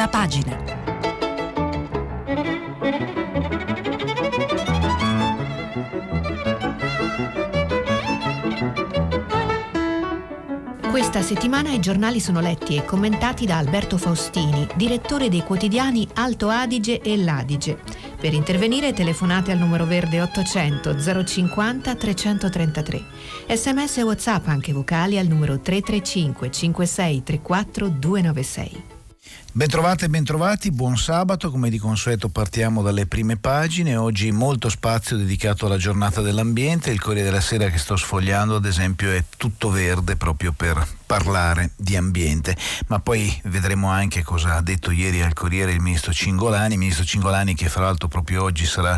prima pagina. Questa settimana i giornali sono letti e commentati da Alberto Faustini, direttore dei quotidiani Alto Adige e L'Adige. Per intervenire telefonate al numero verde 800 050 333. Sms e WhatsApp anche vocali al numero 335 56 34 296. Bentrovate e bentrovati, buon sabato, come di consueto partiamo dalle prime pagine, oggi molto spazio dedicato alla giornata dell'ambiente, il Corriere della Sera che sto sfogliando ad esempio è tutto verde proprio per parlare di ambiente, ma poi vedremo anche cosa ha detto ieri al Corriere il ministro Cingolani, il ministro Cingolani che fra l'altro proprio oggi sarà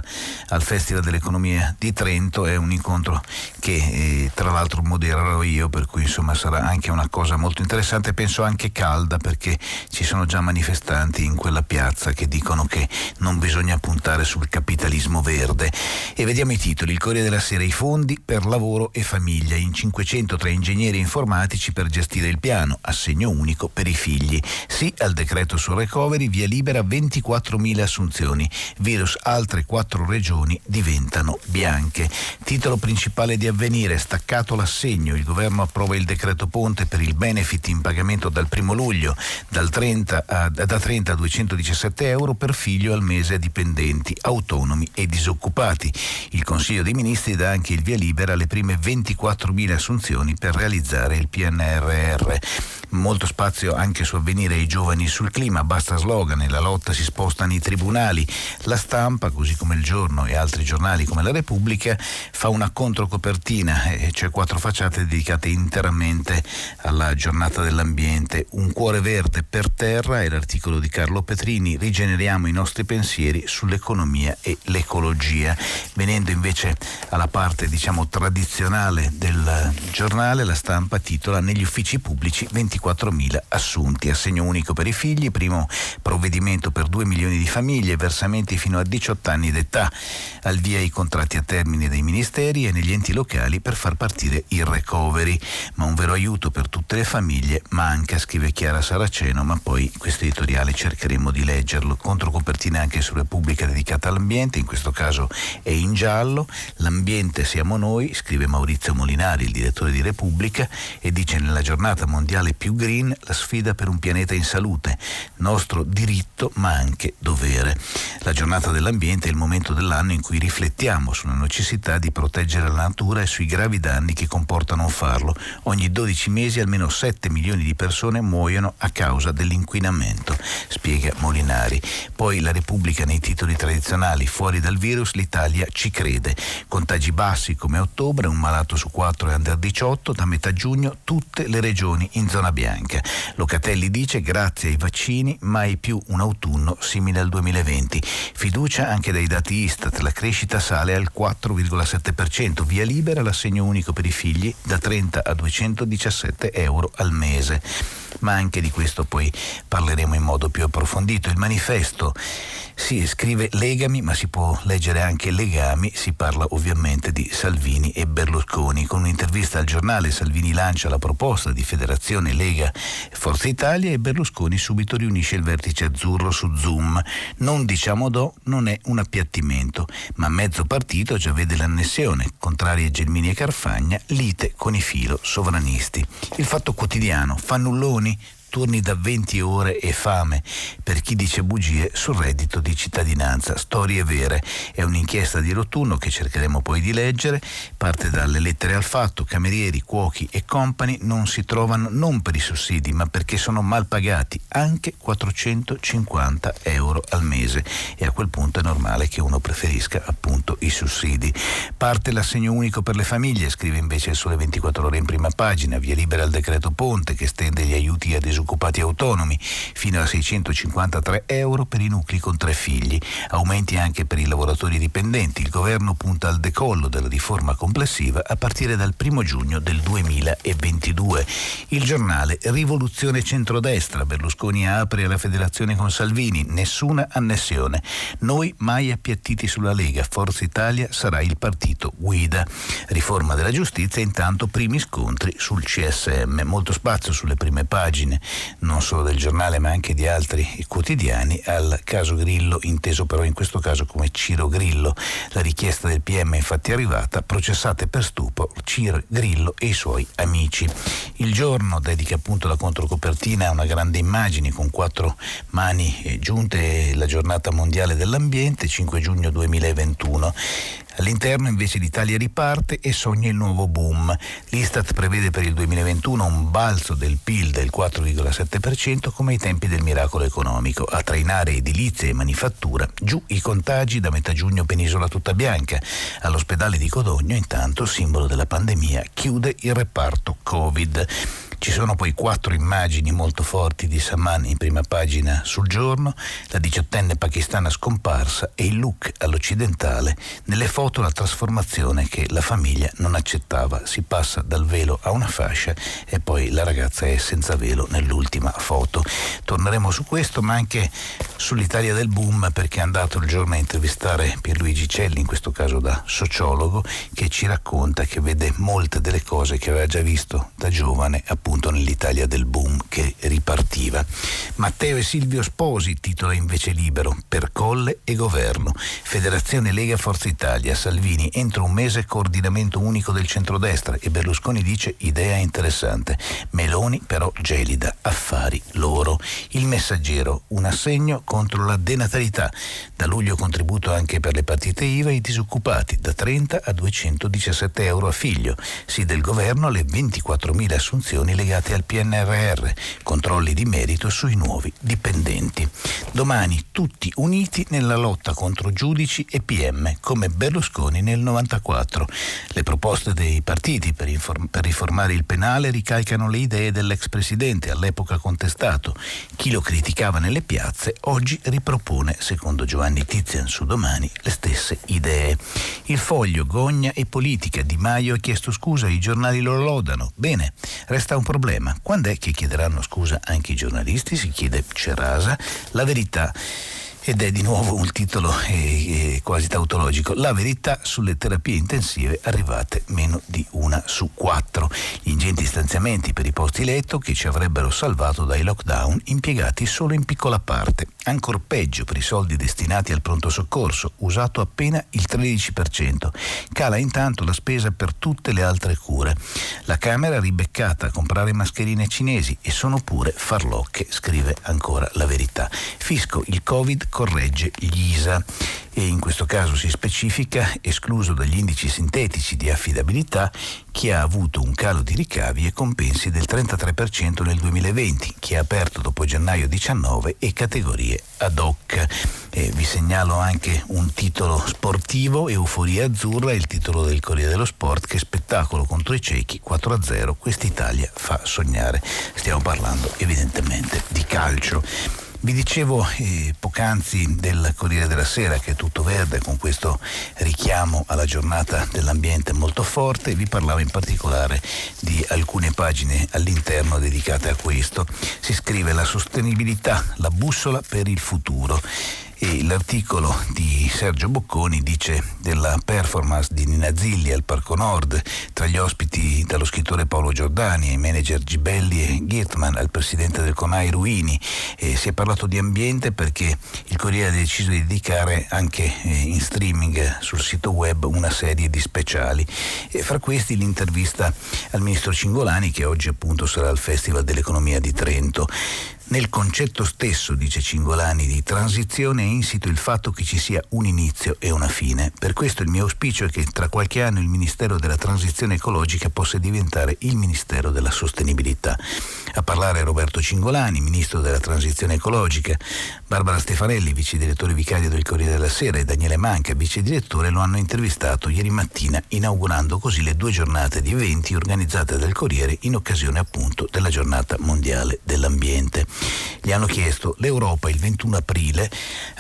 al Festival dell'Economia di Trento, è un incontro che eh, tra l'altro modererò io, per cui insomma sarà anche una cosa molto interessante, penso anche calda perché ci sono già manifestanti in quella piazza che dicono che non bisogna puntare sul capitalismo verde. E vediamo i titoli, il Corriere della Sera, i fondi per lavoro e famiglia, in 500 tra ingegneri informatici per gestire gestire il piano, assegno unico per i figli. Sì al decreto sul recovery, via libera 24.000 assunzioni. Virus altre quattro regioni diventano bianche. Titolo principale di avvenire, staccato l'assegno. Il governo approva il decreto ponte per il benefit in pagamento dal 1 luglio, dal 30 a, da 30 a 217 euro per figlio al mese a dipendenti, autonomi e disoccupati. Il Consiglio dei Ministri dà anche il via libera alle prime 24.000 assunzioni per realizzare il PNR PNRR. Molto spazio anche su avvenire ai giovani sul clima, basta slogan la lotta si sposta nei tribunali. La stampa, così come il giorno e altri giornali come la Repubblica, fa una controcopertina, cioè quattro facciate dedicate interamente alla giornata dell'ambiente. Un cuore verde per terra è l'articolo di Carlo Petrini, rigeneriamo i nostri pensieri sull'economia e l'ecologia. Venendo invece alla parte diciamo tradizionale del giornale, la stampa titola Negli uffici uffici pubblici 24.000 assunti. Assegno unico per i figli, primo provvedimento per 2 milioni di famiglie, versamenti fino a 18 anni d'età. Al via i contratti a termine dei ministeri e negli enti locali per far partire il recovery. Ma un vero aiuto per tutte le famiglie manca, scrive Chiara Saraceno, ma poi questo editoriale cercheremo di leggerlo. Controcopertina anche su Repubblica dedicata all'ambiente, in questo caso è in giallo. L'ambiente siamo noi, scrive Maurizio Molinari, il direttore di Repubblica, e dice nella giornata giornata mondiale più green, la sfida per un pianeta in salute, nostro diritto ma anche dovere. La giornata dell'ambiente è il momento dell'anno in cui riflettiamo sulla necessità di proteggere la natura e sui gravi danni che comporta non farlo. Ogni 12 mesi almeno 7 milioni di persone muoiono a causa dell'inquinamento, spiega Molinari. Poi la Repubblica nei titoli tradizionali, fuori dal virus l'Italia ci crede. Contagi bassi come a ottobre, un malato su quattro è under 18, da metà giugno tutte le regioni in zona bianca. Locatelli dice grazie ai vaccini mai più un autunno simile al 2020. Fiducia anche dai dati Istat, la crescita sale al 4,7%, via libera l'assegno unico per i figli da 30 a 217 euro al mese. Ma anche di questo poi parleremo in modo più approfondito. Il manifesto si scrive legami, ma si può leggere anche legami, si parla ovviamente di Salvini e Berlusconi. Con un'intervista al giornale Salvini lancia la proposta di federazione Lega Forza Italia e Berlusconi subito riunisce il vertice azzurro su Zoom. Non diciamo do, non è un appiattimento, ma mezzo partito già vede l'annessione, contraria Gelmini e Carfagna, lite con i filo sovranisti. Il fatto quotidiano, fannulloni, azioni turni da 20 ore e fame per chi dice bugie sul reddito di cittadinanza. Storie vere. È un'inchiesta di Rotunno che cercheremo poi di leggere. Parte dalle lettere al fatto. Camerieri, cuochi e company non si trovano non per i sussidi ma perché sono mal pagati, anche 450 euro al mese. E a quel punto è normale che uno preferisca appunto i sussidi. Parte l'assegno unico per le famiglie, scrive invece il Sole 24 ore in prima pagina. Via libera il decreto Ponte che stende gli aiuti a disoccupati disoccupati autonomi, fino a 653 euro per i nuclei con tre figli, aumenti anche per i lavoratori dipendenti. Il governo punta al decollo della riforma complessiva a partire dal 1 giugno del 2022. Il giornale Rivoluzione centrodestra, Berlusconi apre alla federazione con Salvini, nessuna annessione. Noi mai appiattiti sulla Lega, Forza Italia sarà il partito guida. Riforma della giustizia, intanto primi scontri sul CSM, molto spazio sulle prime pagine. Non solo del giornale ma anche di altri quotidiani, al caso Grillo, inteso però in questo caso come Ciro Grillo. La richiesta del PM è infatti arrivata, processate per stupro Ciro Grillo e i suoi amici. Il giorno dedica appunto la controcopertina a una grande immagine con quattro mani giunte la giornata mondiale dell'ambiente, 5 giugno 2021. All'interno invece l'Italia riparte e sogna il nuovo boom. L'Istat prevede per il 2021 un balzo del PIL del 4,7% come ai tempi del miracolo economico, a trainare edilizia e manifattura, giù i contagi da metà giugno penisola tutta bianca. All'ospedale di Codogno intanto, simbolo della pandemia, chiude il reparto Covid. Ci sono poi quattro immagini molto forti di Saman in prima pagina sul giorno, la diciottenne pakistana scomparsa e il look all'occidentale. Nelle foto la trasformazione che la famiglia non accettava. Si passa dal velo a una fascia e poi la ragazza è senza velo nell'ultima foto. Torneremo su questo ma anche sull'Italia del boom perché è andato il giorno a intervistare Pierluigi Celli, in questo caso da sociologo, che ci racconta che vede molte delle cose che aveva già visto da giovane appunto appunto nell'Italia del boom che ripartiva. Matteo e Silvio Sposi titola invece libero per Colle e Governo. Federazione Lega Forza Italia, Salvini entro un mese coordinamento unico del centrodestra e Berlusconi dice idea interessante. Meloni però gelida, affari loro. Il messaggero, un assegno contro la denatalità. Da luglio contributo anche per le partite IVA e i disoccupati, da 30 a 217 euro a figlio. Sì del governo alle 24.000 assunzioni legate al PNRR, controlli di merito sui nuovi dipendenti. Domani tutti uniti nella lotta contro giudici e PM, come Berlusconi nel 94. Le proposte dei partiti per, inform- per riformare il penale ricalcano le idee dell'ex presidente, all'epoca contestato. Chi lo criticava nelle piazze oggi ripropone, secondo Giovanni Tizian su Domani, le stesse idee. Il foglio, gogna e politica. Di Maio ha chiesto scusa, i giornali lo lodano. Bene, resta un problema. Quando è che chiederanno scusa anche i giornalisti? Si chiede Cerasa. La verità ed è di nuovo un titolo eh, eh, quasi tautologico. La verità sulle terapie intensive arrivate meno di una su quattro. Gli ingenti stanziamenti per i posti letto che ci avrebbero salvato dai lockdown impiegati solo in piccola parte. Ancora peggio per i soldi destinati al pronto soccorso, usato appena il 13%. Cala intanto la spesa per tutte le altre cure. La Camera ribeccata a comprare mascherine cinesi e sono pure farlocche, scrive ancora la verità. Fisco, il Covid corregge gli ISA e in questo caso si specifica escluso dagli indici sintetici di affidabilità chi ha avuto un calo di ricavi e compensi del 33% nel 2020, chi ha aperto dopo gennaio 19 e categorie ad hoc. E vi segnalo anche un titolo sportivo, Euforia Azzurra, il titolo del Corriere dello Sport, che spettacolo contro i ciechi 4-0, quest'Italia fa sognare. Stiamo parlando evidentemente di calcio. Vi dicevo eh, poc'anzi del Corriere della Sera che è tutto verde con questo richiamo alla giornata dell'ambiente molto forte, vi parlavo in particolare di alcune pagine all'interno dedicate a questo. Si scrive la sostenibilità, la bussola per il futuro e l'articolo di Sergio Bocconi dice della performance di Nina Zilli al Parco Nord, tra gli ospiti dallo scrittore Paolo Giordani, ai manager Gibelli e Girtman, al presidente del Conai Ruini. E si è parlato di ambiente perché il Corriere ha deciso di dedicare anche eh, in streaming sul sito web una serie di speciali. E fra questi l'intervista al ministro Cingolani che oggi appunto sarà al Festival dell'Economia di Trento. Nel concetto stesso, dice Cingolani, di transizione è insito il fatto che ci sia un inizio e una fine. Per questo il mio auspicio è che tra qualche anno il Ministero della Transizione Ecologica possa diventare il Ministero della Sostenibilità. A parlare Roberto Cingolani, Ministro della Transizione Ecologica, Barbara Stefanelli, Vice Direttore Vicario del Corriere della Sera e Daniele Manca, Vice Direttore, lo hanno intervistato ieri mattina inaugurando così le due giornate di eventi organizzate dal Corriere in occasione appunto della giornata mondiale dell'ambiente. Gli hanno chiesto, l'Europa il 21 aprile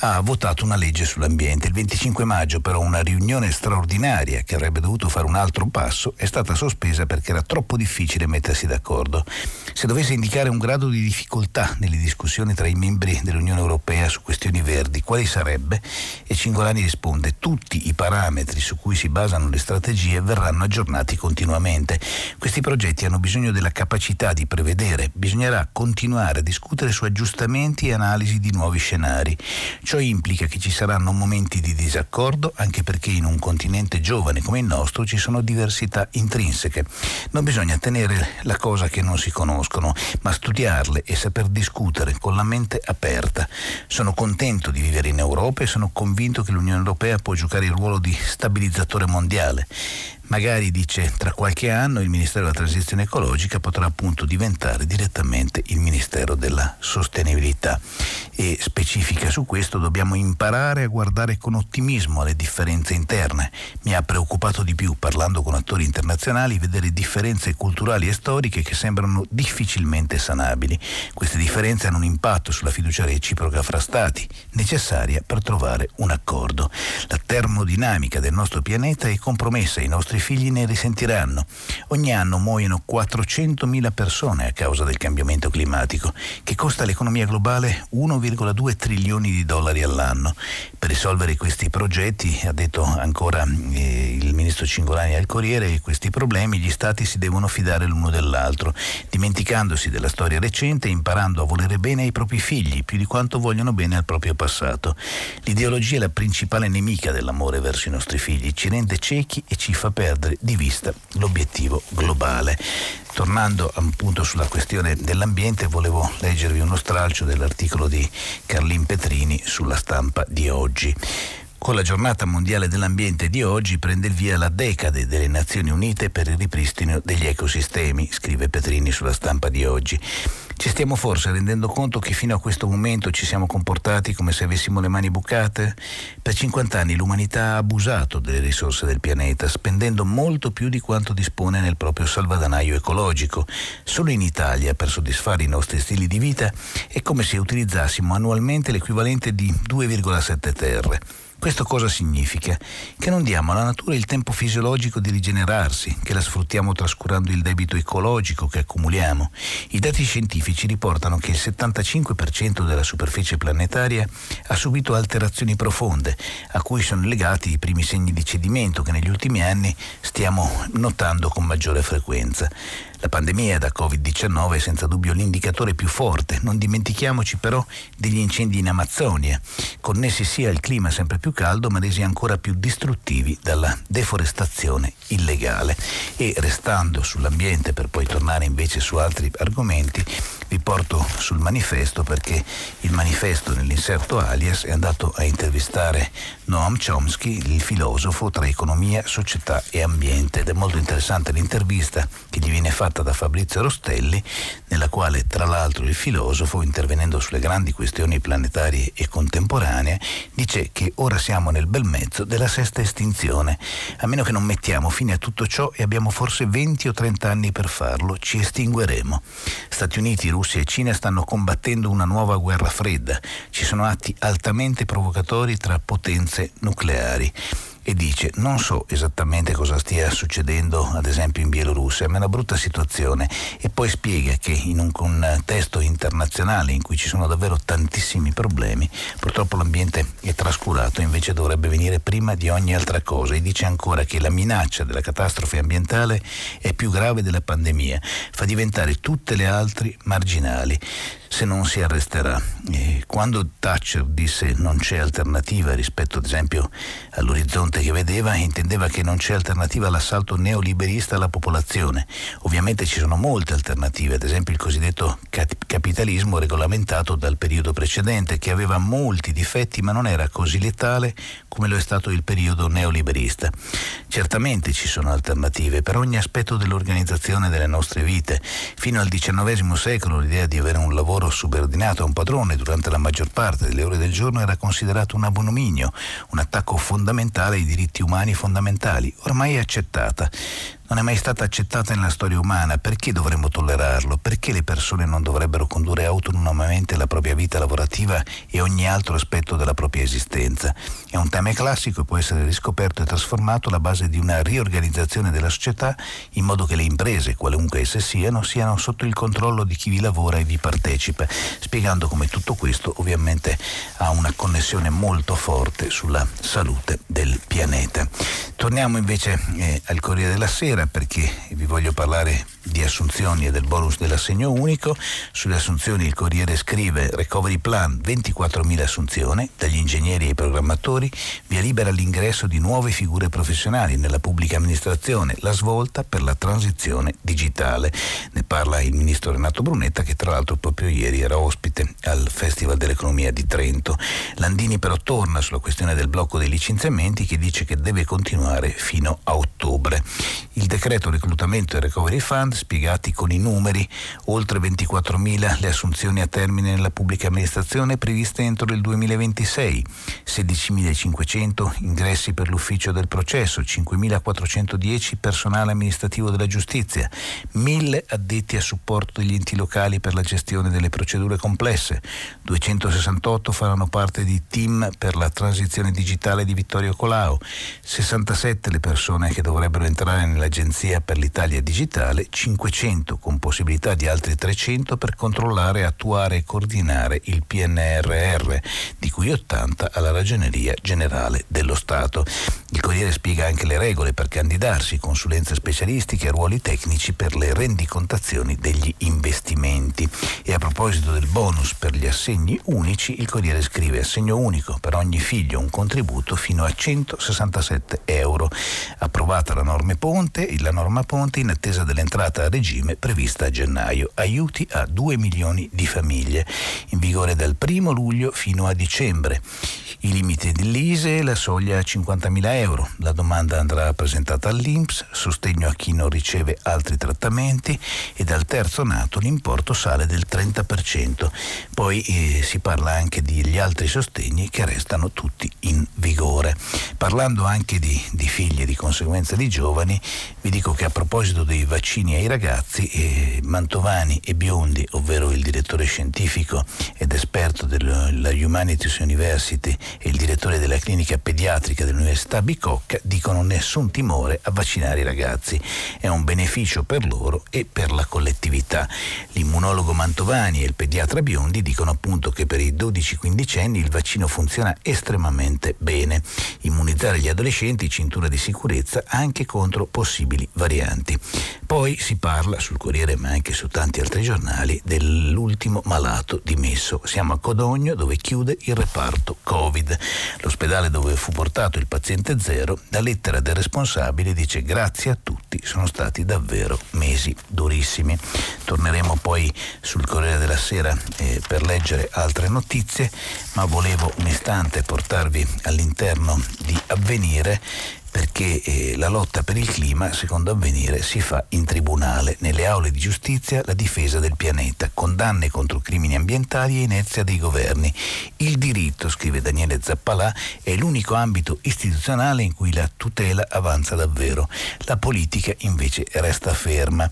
ha votato una legge sull'ambiente, il 25 maggio però una riunione straordinaria che avrebbe dovuto fare un altro passo è stata sospesa perché era troppo difficile mettersi d'accordo. Se dovesse indicare un grado di difficoltà nelle discussioni tra i membri dell'Unione Europea su questioni verdi, quali sarebbe? E Cingolani risponde, tutti i parametri su cui si basano le strategie verranno aggiornati continuamente. Questi progetti hanno bisogno della capacità di prevedere, bisognerà continuare a discutere su aggiustamenti e analisi di nuovi scenari. Ciò implica che ci saranno momenti di disaccordo, anche perché in un continente giovane come il nostro ci sono diversità intrinseche. Non bisogna tenere la cosa che non si conoscono, ma studiarle e saper discutere con la mente aperta. Sono contento di vivere in Europa e sono convinto che l'Unione Europea può giocare il ruolo di stabilizzatore mondiale. Magari, dice, tra qualche anno il Ministero della Transizione Ecologica potrà appunto diventare direttamente il Ministero della Sostenibilità. E specifica su questo dobbiamo imparare a guardare con ottimismo alle differenze interne. Mi ha preoccupato di più, parlando con attori internazionali, vedere differenze culturali e storiche che sembrano difficilmente sanabili. Queste differenze hanno un impatto sulla fiducia reciproca fra Stati, necessaria per trovare un accordo. La termodinamica del nostro pianeta è compromessa, i nostri figli ne risentiranno. Ogni anno muoiono 400.000 persone a causa del cambiamento climatico, che costa all'economia globale 1,2 trilioni di dollari all'anno. Per risolvere questi progetti, ha detto ancora eh, il ministro Cingolani al Corriere, questi problemi gli stati si devono fidare l'uno dell'altro, dimenticandosi della storia recente e imparando a volere bene ai propri figli più di quanto vogliono bene al proprio passato. L'ideologia è la principale nemica dell'amore verso i nostri figli, ci rende ciechi e ci fa perdere perdere di vista l'obiettivo globale. Tornando appunto sulla questione dell'ambiente, volevo leggervi uno stralcio dell'articolo di Carlin Petrini sulla stampa di oggi. Con la giornata mondiale dell'ambiente di oggi prende il via la decade delle Nazioni Unite per il ripristino degli ecosistemi, scrive Petrini sulla stampa di oggi. Ci stiamo forse rendendo conto che fino a questo momento ci siamo comportati come se avessimo le mani bucate? Per 50 anni l'umanità ha abusato delle risorse del pianeta, spendendo molto più di quanto dispone nel proprio salvadanaio ecologico. Solo in Italia, per soddisfare i nostri stili di vita, è come se utilizzassimo annualmente l'equivalente di 2,7 terre. Questo cosa significa? Che non diamo alla natura il tempo fisiologico di rigenerarsi, che la sfruttiamo trascurando il debito ecologico che accumuliamo. I dati scientifici riportano che il 75% della superficie planetaria ha subito alterazioni profonde, a cui sono legati i primi segni di cedimento che negli ultimi anni stiamo notando con maggiore frequenza. La pandemia da Covid-19 è senza dubbio l'indicatore più forte. Non dimentichiamoci però degli incendi in Amazzonia, connessi sia al clima sempre più caldo, ma resi ancora più distruttivi dalla deforestazione illegale. E restando sull'ambiente, per poi tornare invece su altri argomenti, vi porto sul manifesto perché il manifesto nell'inserto alias è andato a intervistare Noam Chomsky, il filosofo tra economia, società e ambiente. Ed è molto interessante l'intervista che gli viene fatta da Fabrizio Rostelli, nella quale tra l'altro il filosofo, intervenendo sulle grandi questioni planetarie e contemporanee, dice che ora siamo nel bel mezzo della sesta estinzione. A meno che non mettiamo fine a tutto ciò e abbiamo forse 20 o 30 anni per farlo, ci estingueremo. Stati Uniti, Russia e Cina stanno combattendo una nuova guerra fredda. Ci sono atti altamente provocatori tra potenze nucleari e dice non so esattamente cosa stia succedendo ad esempio in Bielorussia, ma è una brutta situazione. E poi spiega che in un contesto internazionale in cui ci sono davvero tantissimi problemi, purtroppo l'ambiente è trascurato, invece dovrebbe venire prima di ogni altra cosa. E dice ancora che la minaccia della catastrofe ambientale è più grave della pandemia, fa diventare tutte le altre marginali se non si arresterà. E quando Thatcher disse non c'è alternativa rispetto ad esempio all'orizzonte che vedeva, intendeva che non c'è alternativa all'assalto neoliberista alla popolazione. Ovviamente ci sono molte alternative, ad esempio il cosiddetto capitalismo regolamentato dal periodo precedente, che aveva molti difetti ma non era così letale come lo è stato il periodo neoliberista. Certamente ci sono alternative per ogni aspetto dell'organizzazione delle nostre vite. Fino al XIX secolo l'idea di avere un lavoro subordinato a un padrone durante la maggior parte delle ore del giorno era considerato un abominio, un attacco fondamentale ai diritti umani fondamentali, ormai accettata. Non è mai stata accettata nella storia umana, perché dovremmo tollerarlo? Perché le persone non dovrebbero condurre autonomamente la propria vita lavorativa e ogni altro aspetto della propria esistenza? È un tema classico e può essere riscoperto e trasformato alla base di una riorganizzazione della società in modo che le imprese, qualunque esse siano, siano sotto il controllo di chi vi lavora e vi partecipa, spiegando come tutto questo ovviamente ha una connessione molto forte sulla salute del pianeta. Torniamo invece eh, al Corriere della Sera perché vi voglio parlare di assunzioni e del bonus dell'assegno unico. Sulle assunzioni il Corriere scrive Recovery Plan 24.000 assunzioni dagli ingegneri ai programmatori, via libera l'ingresso di nuove figure professionali nella pubblica amministrazione, la svolta per la transizione digitale. Ne parla il ministro Renato Brunetta che tra l'altro proprio ieri era ospite al Festival dell'Economia di Trento. Landini però torna sulla questione del blocco dei licenziamenti che dice che deve continuare fino a ottobre. Il decreto reclutamento e recovery fund spiegati con i numeri, oltre 24.000 le assunzioni a termine nella pubblica amministrazione previste entro il 2026, 16.500 ingressi per l'ufficio del processo, 5.410 personale amministrativo della giustizia, 1.000 addetti a supporto degli enti locali per la gestione delle procedure complesse, 268 faranno parte di team per la transizione digitale di Vittorio Colau, 67 le persone che dovrebbero entrare nell'Agenzia per l'Italia Digitale, 500 con possibilità di altri 300 per controllare, attuare e coordinare il PNRR, di cui 80 alla Ragioneria Generale dello Stato. Il Corriere spiega anche le regole per candidarsi, consulenze specialistiche e ruoli tecnici per le rendicontazioni degli investimenti. E a proposito del bonus per gli assegni unici, il Corriere scrive assegno unico per ogni figlio un contributo fino a 167 euro. Approvata la norma Ponte, la norma Ponte in attesa dell'entrata a regime prevista a gennaio. Aiuti a 2 milioni di famiglie, in vigore dal 1 luglio fino a dicembre. I limiti dell'ISE e la soglia a 50.000 euro. La domanda andrà presentata all'INPS, sostegno a chi non riceve altri trattamenti e dal terzo nato l'importo sale del 30%. Poi eh, si parla anche degli altri sostegni che restano tutti in vigore. Parlando anche di, di figli e di conseguenza di giovani, vi dico che a proposito dei vaccini ai ragazzi, eh, Mantovani e Biondi, ovvero il direttore scientifico ed esperto della Humanities University e il direttore della clinica pediatrica dell'Università Bicocca, dicono nessun timore a vaccinare i ragazzi. È un beneficio per loro e per la collettività. L'immunologo Mantovani e il pediatra Biondi dicono appunto che per i 12-15 anni il vaccino funziona estremamente bene. Immunizzare gli adolescenti, cintura di sicurezza anche contro possibili varianti. Poi si parla sul Corriere ma anche su tanti altri giornali dell'ultimo malato dimesso. Siamo a Codogno dove chiude il reparto Covid. L'ospedale dove fu portato il paziente zero, la lettera del responsabile dice grazie a tutti, sono stati davvero mesi durissimi. Torneremo poi sul Corriere della Sera eh, per leggere altre notizie, ma volevo un istante portarvi all'interno di Avvenire perché eh, la lotta per il clima, secondo Avvenire, si fa in tribunale, nelle aule di giustizia, la difesa del pianeta, condanne contro crimini ambientali e inerzia dei governi. Il diritto, scrive Daniele Zappalà, è l'unico ambito istituzionale in cui la tutela avanza davvero. La politica invece resta ferma.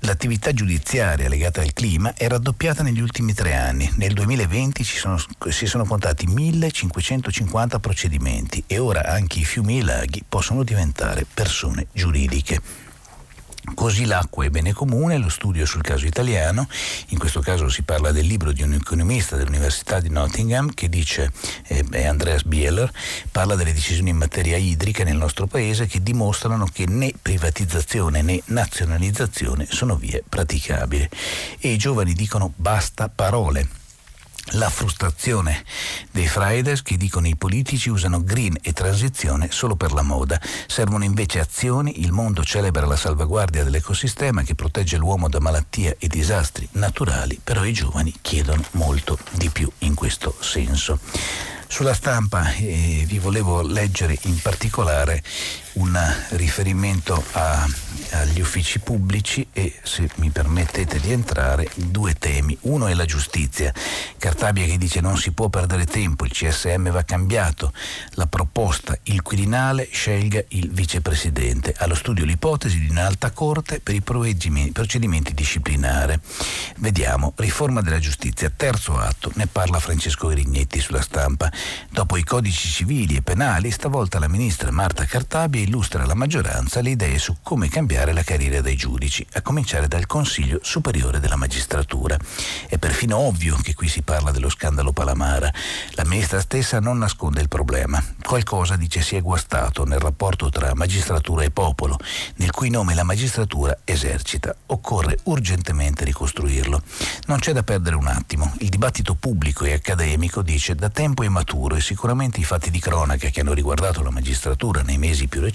L'attività giudiziaria legata al clima è raddoppiata negli ultimi tre anni. Nel 2020 sono, si sono contati 1550 procedimenti e ora anche i fiumi e i laghi possono diventare persone giuridiche. Così l'acqua è bene comune, lo studio sul caso italiano, in questo caso si parla del libro di un economista dell'Università di Nottingham che dice, eh, Andreas Bieler, parla delle decisioni in materia idrica nel nostro paese che dimostrano che né privatizzazione né nazionalizzazione sono vie praticabili. E i giovani dicono basta parole la frustrazione dei Fridays che dicono i politici usano green e transizione solo per la moda. Servono invece azioni, il mondo celebra la salvaguardia dell'ecosistema che protegge l'uomo da malattie e disastri naturali, però i giovani chiedono molto di più in questo senso. Sulla stampa eh, vi volevo leggere in particolare un riferimento a, agli uffici pubblici e, se mi permettete di entrare, due temi. Uno è la giustizia. Cartabia che dice non si può perdere tempo, il CSM va cambiato. La proposta, il Quirinale scelga il vicepresidente. Allo studio l'ipotesi di un'alta corte per i procedimenti disciplinari. Vediamo, riforma della giustizia, terzo atto, ne parla Francesco Grignetti sulla stampa. Dopo i codici civili e penali, stavolta la ministra Marta Cartabia illustra alla maggioranza le idee su come cambiare la carriera dei giudici, a cominciare dal Consiglio Superiore della Magistratura. È perfino ovvio che qui si parla dello scandalo Palamara. La ministra stessa non nasconde il problema. Qualcosa, dice, si è guastato nel rapporto tra magistratura e popolo, nel cui nome la magistratura esercita. Occorre urgentemente ricostruirlo. Non c'è da perdere un attimo. Il dibattito pubblico e accademico, dice, da tempo è maturo e sicuramente i fatti di cronaca che hanno riguardato la magistratura nei mesi più recenti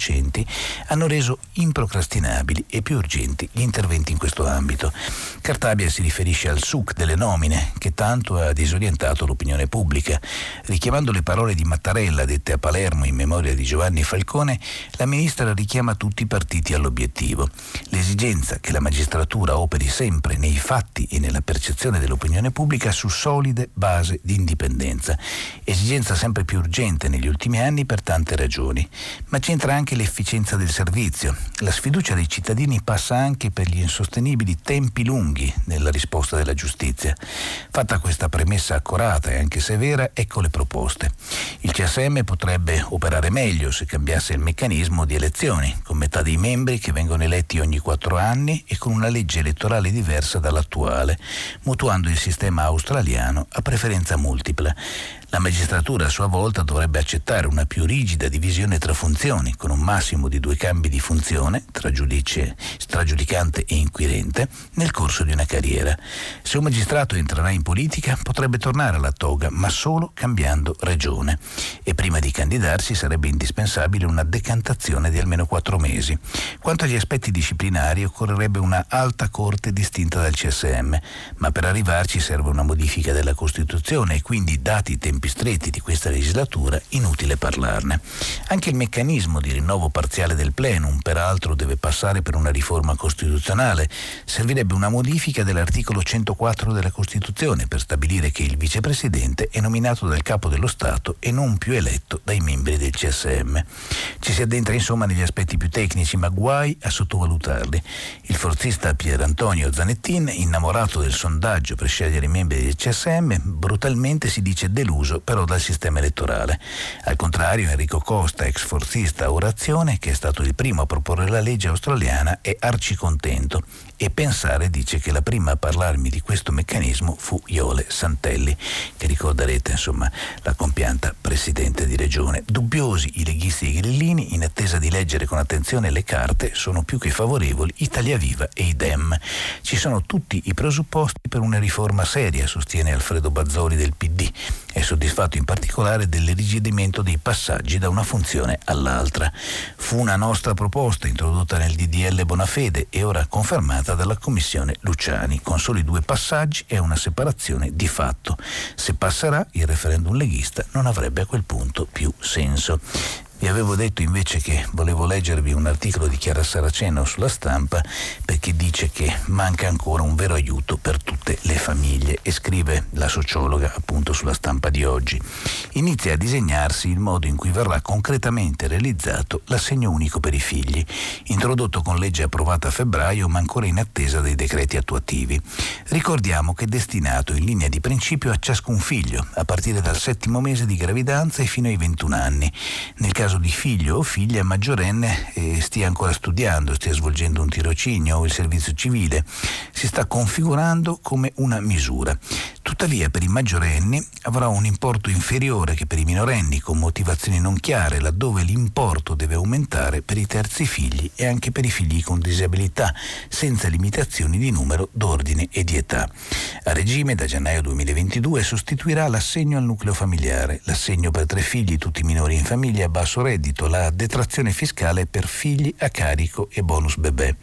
hanno reso improcrastinabili e più urgenti gli interventi in questo ambito. Cartabia si riferisce al suc delle nomine che tanto ha disorientato l'opinione pubblica. Richiamando le parole di Mattarella dette a Palermo in memoria di Giovanni Falcone, la ministra richiama tutti i partiti all'obiettivo. L'esigenza che la magistratura operi sempre nei fatti e nella percezione dell'opinione pubblica su solide basi di indipendenza. Esigenza sempre più urgente negli ultimi anni per tante ragioni. Ma c'entra anche l'efficienza del servizio. La sfiducia dei cittadini passa anche per gli insostenibili tempi lunghi nella risposta della giustizia. Fatta questa premessa accurata e anche severa, ecco le proposte. Il CSM potrebbe operare meglio se cambiasse il meccanismo di elezioni, con metà dei membri che vengono eletti ogni quattro anni e con una legge elettorale diversa dall'attuale, mutuando il sistema australiano a preferenza multipla. La magistratura a sua volta dovrebbe accettare una più rigida divisione tra funzioni, con un massimo di due cambi di funzione, tra giudice, stragiudicante e inquirente, nel corso di una carriera. Se un magistrato entrerà in politica potrebbe tornare alla toga, ma solo cambiando regione. E prima di candidarsi sarebbe indispensabile una decantazione di almeno quattro mesi. Quanto agli aspetti disciplinari occorrerebbe una alta corte distinta dal CSM, ma per arrivarci serve una modifica della Costituzione e quindi dati tempi tempi stretti di questa legislatura, inutile parlarne. Anche il meccanismo di rinnovo parziale del plenum, peraltro, deve passare per una riforma costituzionale. Servirebbe una modifica dell'articolo 104 della Costituzione per stabilire che il vicepresidente è nominato dal capo dello Stato e non più eletto dai membri del CSM. Ci si addentra insomma negli aspetti più tecnici, ma guai a sottovalutarli. Il forzista Pier Antonio Zanettin, innamorato del sondaggio per scegliere i membri del CSM, brutalmente si dice deluso escluso però dal sistema elettorale. Al contrario, Enrico Costa, ex forzista Orazione, che è stato il primo a proporre la legge australiana, è arcicontento e pensare dice che la prima a parlarmi di questo meccanismo fu Iole Santelli, che ricorderete insomma la compianta presidente di regione. Dubbiosi i leghisti e i grillini, in attesa di leggere con attenzione le carte, sono più che favorevoli Italia Viva e i Dem. Ci sono tutti i presupposti per una riforma seria, sostiene Alfredo Bazzoli del PD. È soddisfatto in particolare dell'irrigidimento dei passaggi da una funzione all'altra. Fu una nostra proposta introdotta nel DDL Bonafede e ora confermata approvata dalla Commissione Luciani, con soli due passaggi e una separazione di fatto. Se passerà, il referendum leghista non avrebbe a quel punto più senso. Vi avevo detto invece che volevo leggervi un articolo di Chiara Saraceno sulla stampa perché dice che manca ancora un vero aiuto per tutte le famiglie e scrive la sociologa appunto sulla stampa di oggi. Inizia a disegnarsi il modo in cui verrà concretamente realizzato l'assegno unico per i figli, introdotto con legge approvata a febbraio ma ancora in attesa dei decreti attuativi. Ricordiamo che è destinato in linea di principio a ciascun figlio, a partire dal settimo mese di gravidanza e fino ai 21 anni. Nel caso caso di figlio o figlia maggiorenne eh, stia ancora studiando, stia svolgendo un tirocinio o il servizio civile, si sta configurando come una misura. Tuttavia per i maggiorenni avrà un importo inferiore che per i minorenni con motivazioni non chiare, laddove l'importo deve aumentare per i terzi figli e anche per i figli con disabilità, senza limitazioni di numero, d'ordine e di età. A regime da gennaio 2022 sostituirà l'assegno al nucleo familiare, l'assegno per tre figli, tutti minori in famiglia a basso reddito, la detrazione fiscale per figli a carico e bonus bebè.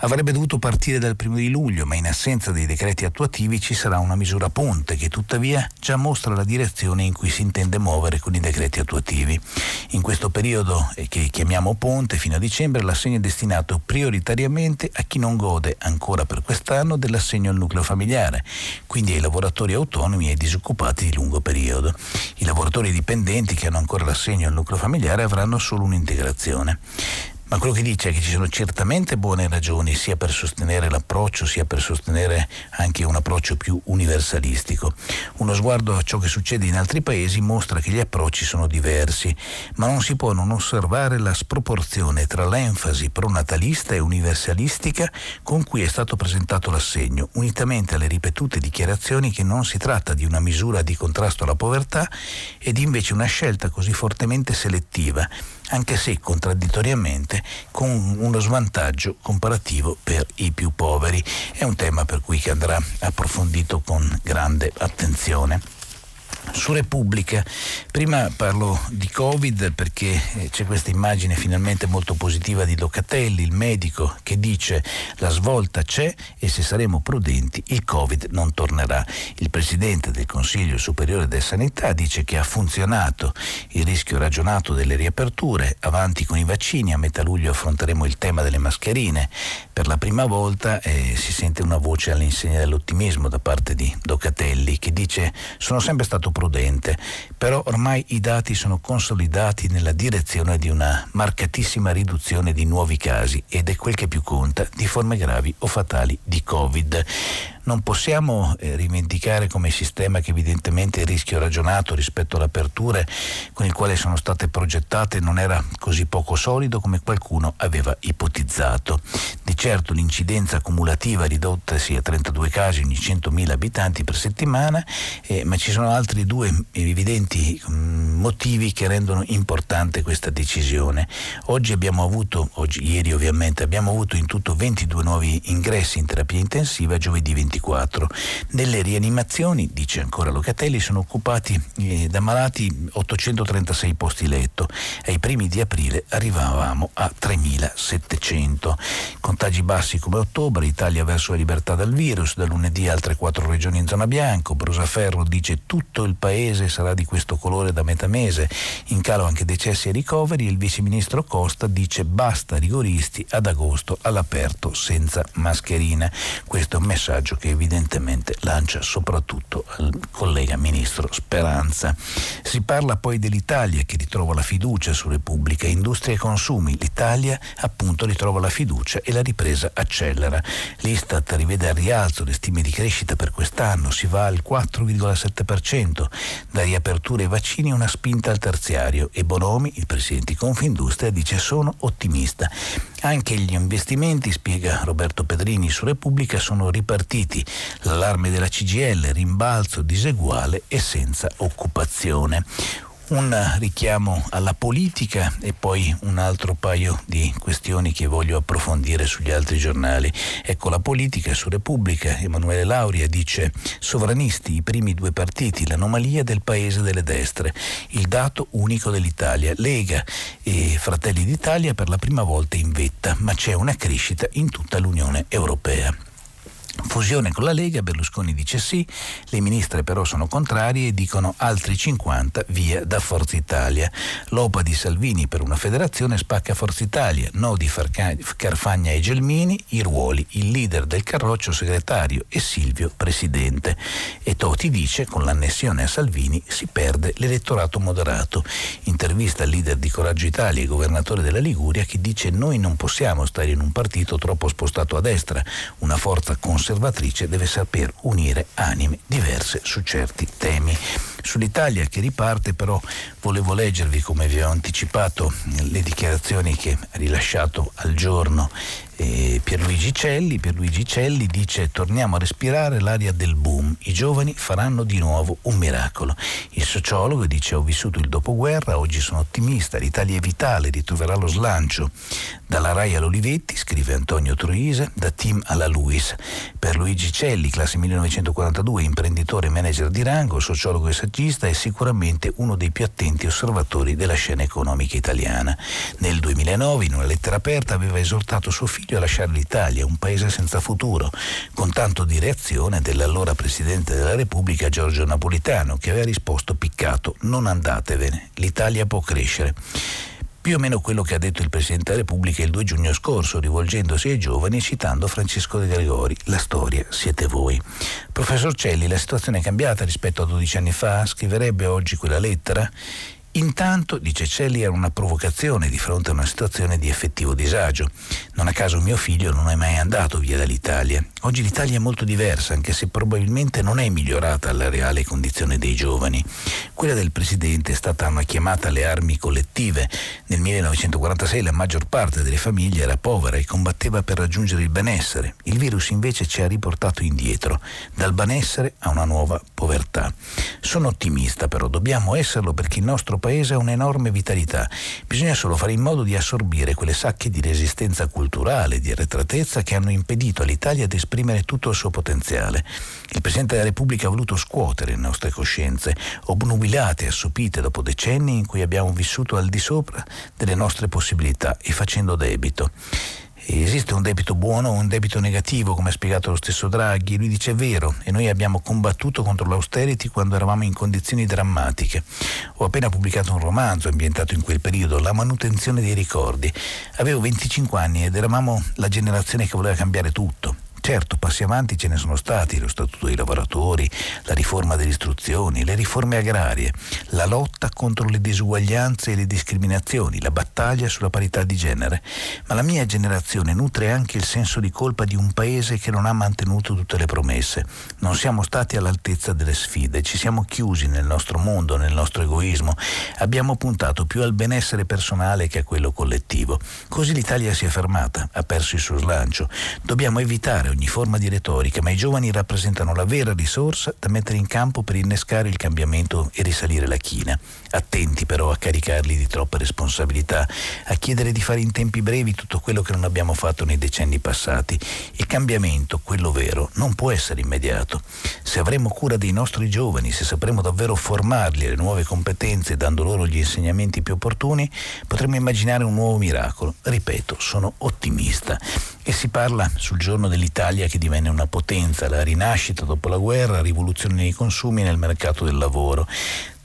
Avrebbe dovuto partire dal primo di luglio, ma in assenza dei decreti attuativi ci sarà una misura ponte che tuttavia già mostra la direzione in cui si intende muovere con i decreti attuativi. In questo periodo eh, che chiamiamo ponte fino a dicembre l'assegno è destinato prioritariamente a chi non gode ancora per quest'anno dell'assegno al nucleo familiare, quindi ai lavoratori autonomi e ai disoccupati di lungo periodo. I lavoratori dipendenti che hanno ancora l'assegno al nucleo familiare avranno solo un'integrazione ma quello che dice è che ci sono certamente buone ragioni sia per sostenere l'approccio sia per sostenere anche un approccio più universalistico. Uno sguardo a ciò che succede in altri paesi mostra che gli approcci sono diversi, ma non si può non osservare la sproporzione tra l'enfasi pronatalista e universalistica con cui è stato presentato l'assegno, unitamente alle ripetute dichiarazioni che non si tratta di una misura di contrasto alla povertà ed invece una scelta così fortemente selettiva anche se contraddittoriamente con uno svantaggio comparativo per i più poveri. È un tema per cui che andrà approfondito con grande attenzione su Repubblica. Prima parlo di Covid perché eh, c'è questa immagine finalmente molto positiva di Locatelli, il medico, che dice la svolta c'è e se saremo prudenti il Covid non tornerà. Il Presidente del Consiglio Superiore della Sanità dice che ha funzionato il rischio ragionato delle riaperture, avanti con i vaccini, a metà luglio affronteremo il tema delle mascherine. Per la prima volta eh, si sente una voce all'insegna dell'ottimismo da parte di Locatelli che dice sono sempre stato prudente, però ormai i dati sono consolidati nella direzione di una marcatissima riduzione di nuovi casi ed è quel che più conta di forme gravi o fatali di Covid non possiamo eh, rivendicare come sistema che evidentemente il rischio ragionato rispetto alle aperture con il quale sono state progettate non era così poco solido come qualcuno aveva ipotizzato. Di certo l'incidenza cumulativa ridottasi a 32 casi ogni 100.000 abitanti per settimana, eh, ma ci sono altri due evidenti mh, mm, motivi che rendono importante questa decisione. Oggi abbiamo avuto, oggi, ieri ovviamente, abbiamo avuto in tutto 22 nuovi ingressi in terapia intensiva, giovedì 24 24. Nelle rianimazioni, dice ancora Locatelli, sono occupati eh, da malati 836 posti letto. Ai primi di aprile arrivavamo a 3700. Contagi bassi come ottobre, Italia verso la libertà dal virus, da lunedì altre quattro regioni in zona bianco, Brusaferro dice tutto il paese sarà di questo colore da metà mese, in calo anche decessi e ricoveri, il vice ministro Costa dice basta rigoristi ad agosto all'aperto senza mascherina. Questo è un messaggio che che evidentemente lancia soprattutto al collega ministro Speranza. Si parla poi dell'Italia che ritrova la fiducia su Repubblica, Industria e Consumi. L'Italia appunto ritrova la fiducia e la ripresa accelera. L'Istat rivede al rialzo le stime di crescita per quest'anno, si va al 4,7%. Da riaperture ai vaccini una spinta al terziario e Bonomi, il presidente di Confindustria, dice sono ottimista. Anche gli investimenti, spiega Roberto Pedrini su Repubblica, sono ripartiti. L'allarme della CGL, rimbalzo diseguale e senza occupazione un richiamo alla politica e poi un altro paio di questioni che voglio approfondire sugli altri giornali. Ecco la politica su Repubblica, Emanuele Lauria dice sovranisti, i primi due partiti, l'anomalia del paese delle destre, il dato unico dell'Italia, Lega e Fratelli d'Italia per la prima volta in vetta, ma c'è una crescita in tutta l'Unione Europea. Fusione con la Lega, Berlusconi dice sì, le ministre però sono contrarie e dicono altri 50 via da Forza Italia. L'OPA di Salvini per una federazione spacca Forza Italia, no di Carfagna e Gelmini, i ruoli, il leader del Carroccio segretario e Silvio presidente. E Toti dice con l'annessione a Salvini si perde l'elettorato moderato. Intervista al leader di Coraggio Italia e governatore della Liguria che dice noi non possiamo stare in un partito troppo spostato a destra, una forza conservativa conservatrice deve saper unire anime diverse su certi temi. Sull'Italia che riparte però volevo leggervi, come vi ho anticipato, le dichiarazioni che ha rilasciato al giorno eh, Pierluigi Celli. Pierluigi Celli dice torniamo a respirare l'aria del boom, i giovani faranno di nuovo un miracolo. Il sociologo dice ho vissuto il dopoguerra, oggi sono ottimista, l'Italia è vitale, ritroverà lo slancio. Dalla Rai all'Olivetti, scrive Antonio Truise, da Tim alla Luis. Per Luigi Celli, classe 1942, imprenditore e manager di rango, sociologo e saggista e sicuramente uno dei più attenti osservatori della scena economica italiana. Nel 2009, in una lettera aperta, aveva esortato suo figlio a lasciare l'Italia, un paese senza futuro, con tanto di reazione dell'allora Presidente della Repubblica Giorgio Napolitano, che aveva risposto piccato: Non andatevene, l'Italia può crescere più o meno quello che ha detto il Presidente della Repubblica il 2 giugno scorso, rivolgendosi ai giovani e citando Francesco De Gregori, la storia siete voi. Professor Celli, la situazione è cambiata rispetto a 12 anni fa? Scriverebbe oggi quella lettera? Intanto, dice Celli, era una provocazione di fronte a una situazione di effettivo disagio. Non a caso mio figlio non è mai andato via dall'Italia. Oggi l'Italia è molto diversa, anche se probabilmente non è migliorata la reale condizione dei giovani. Quella del Presidente è stata una chiamata alle armi collettive. Nel 1946 la maggior parte delle famiglie era povera e combatteva per raggiungere il benessere. Il virus invece ci ha riportato indietro, dal benessere a una nuova povertà. Sono ottimista però, dobbiamo esserlo perché il nostro paese paese ha un'enorme vitalità. Bisogna solo fare in modo di assorbire quelle sacche di resistenza culturale, di arretratezza che hanno impedito all'Italia di esprimere tutto il suo potenziale. Il Presidente della Repubblica ha voluto scuotere le nostre coscienze, obnubilate e assopite dopo decenni in cui abbiamo vissuto al di sopra delle nostre possibilità e facendo debito esiste un debito buono o un debito negativo, come ha spiegato lo stesso Draghi. Lui dice è vero e noi abbiamo combattuto contro l'austerity quando eravamo in condizioni drammatiche. Ho appena pubblicato un romanzo ambientato in quel periodo, La manutenzione dei ricordi. Avevo 25 anni ed eravamo la generazione che voleva cambiare tutto. Certo, passi avanti ce ne sono stati, lo Statuto dei lavoratori, la riforma delle istruzioni, le riforme agrarie, la lotta contro le disuguaglianze e le discriminazioni, la battaglia sulla parità di genere. Ma la mia generazione nutre anche il senso di colpa di un paese che non ha mantenuto tutte le promesse. Non siamo stati all'altezza delle sfide, ci siamo chiusi nel nostro mondo, nel nostro egoismo. Abbiamo puntato più al benessere personale che a quello collettivo. Così l'Italia si è fermata, ha perso il suo slancio. Dobbiamo evitare ogni forma di retorica, ma i giovani rappresentano la vera risorsa da mettere in campo per innescare il cambiamento e risalire la china. Attenti però a caricarli di troppe responsabilità, a chiedere di fare in tempi brevi tutto quello che non abbiamo fatto nei decenni passati. Il cambiamento, quello vero, non può essere immediato. Se avremo cura dei nostri giovani, se sapremo davvero formarli alle nuove competenze dando loro gli insegnamenti più opportuni, potremo immaginare un nuovo miracolo. Ripeto, sono ottimista. E si parla sul giorno dell'Italia Italia che divenne una potenza, la rinascita dopo la guerra, rivoluzione nei consumi e nel mercato del lavoro.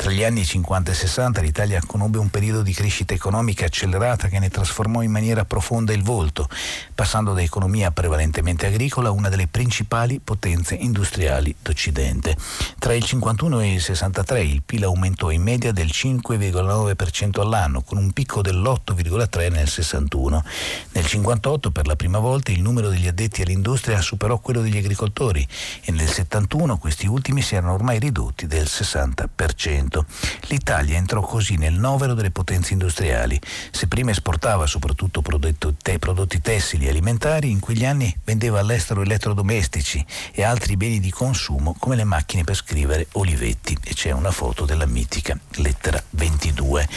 Tra gli anni 50 e 60 l'Italia conobbe un periodo di crescita economica accelerata che ne trasformò in maniera profonda il volto, passando da economia prevalentemente agricola a una delle principali potenze industriali d'Occidente. Tra il 51 e il 63 il PIL aumentò in media del 5,9% all'anno, con un picco dell'8,3% nel 61. Nel 58 per la prima volta il numero degli addetti all'industria superò quello degli agricoltori e nel 71 questi ultimi si erano ormai ridotti del 60%. L'Italia entrò così nel novero delle potenze industriali. Se prima esportava soprattutto prodotti tessili e alimentari, in quegli anni vendeva all'estero elettrodomestici e altri beni di consumo come le macchine per scrivere Olivetti. E c'è una foto della mitica lettera 22.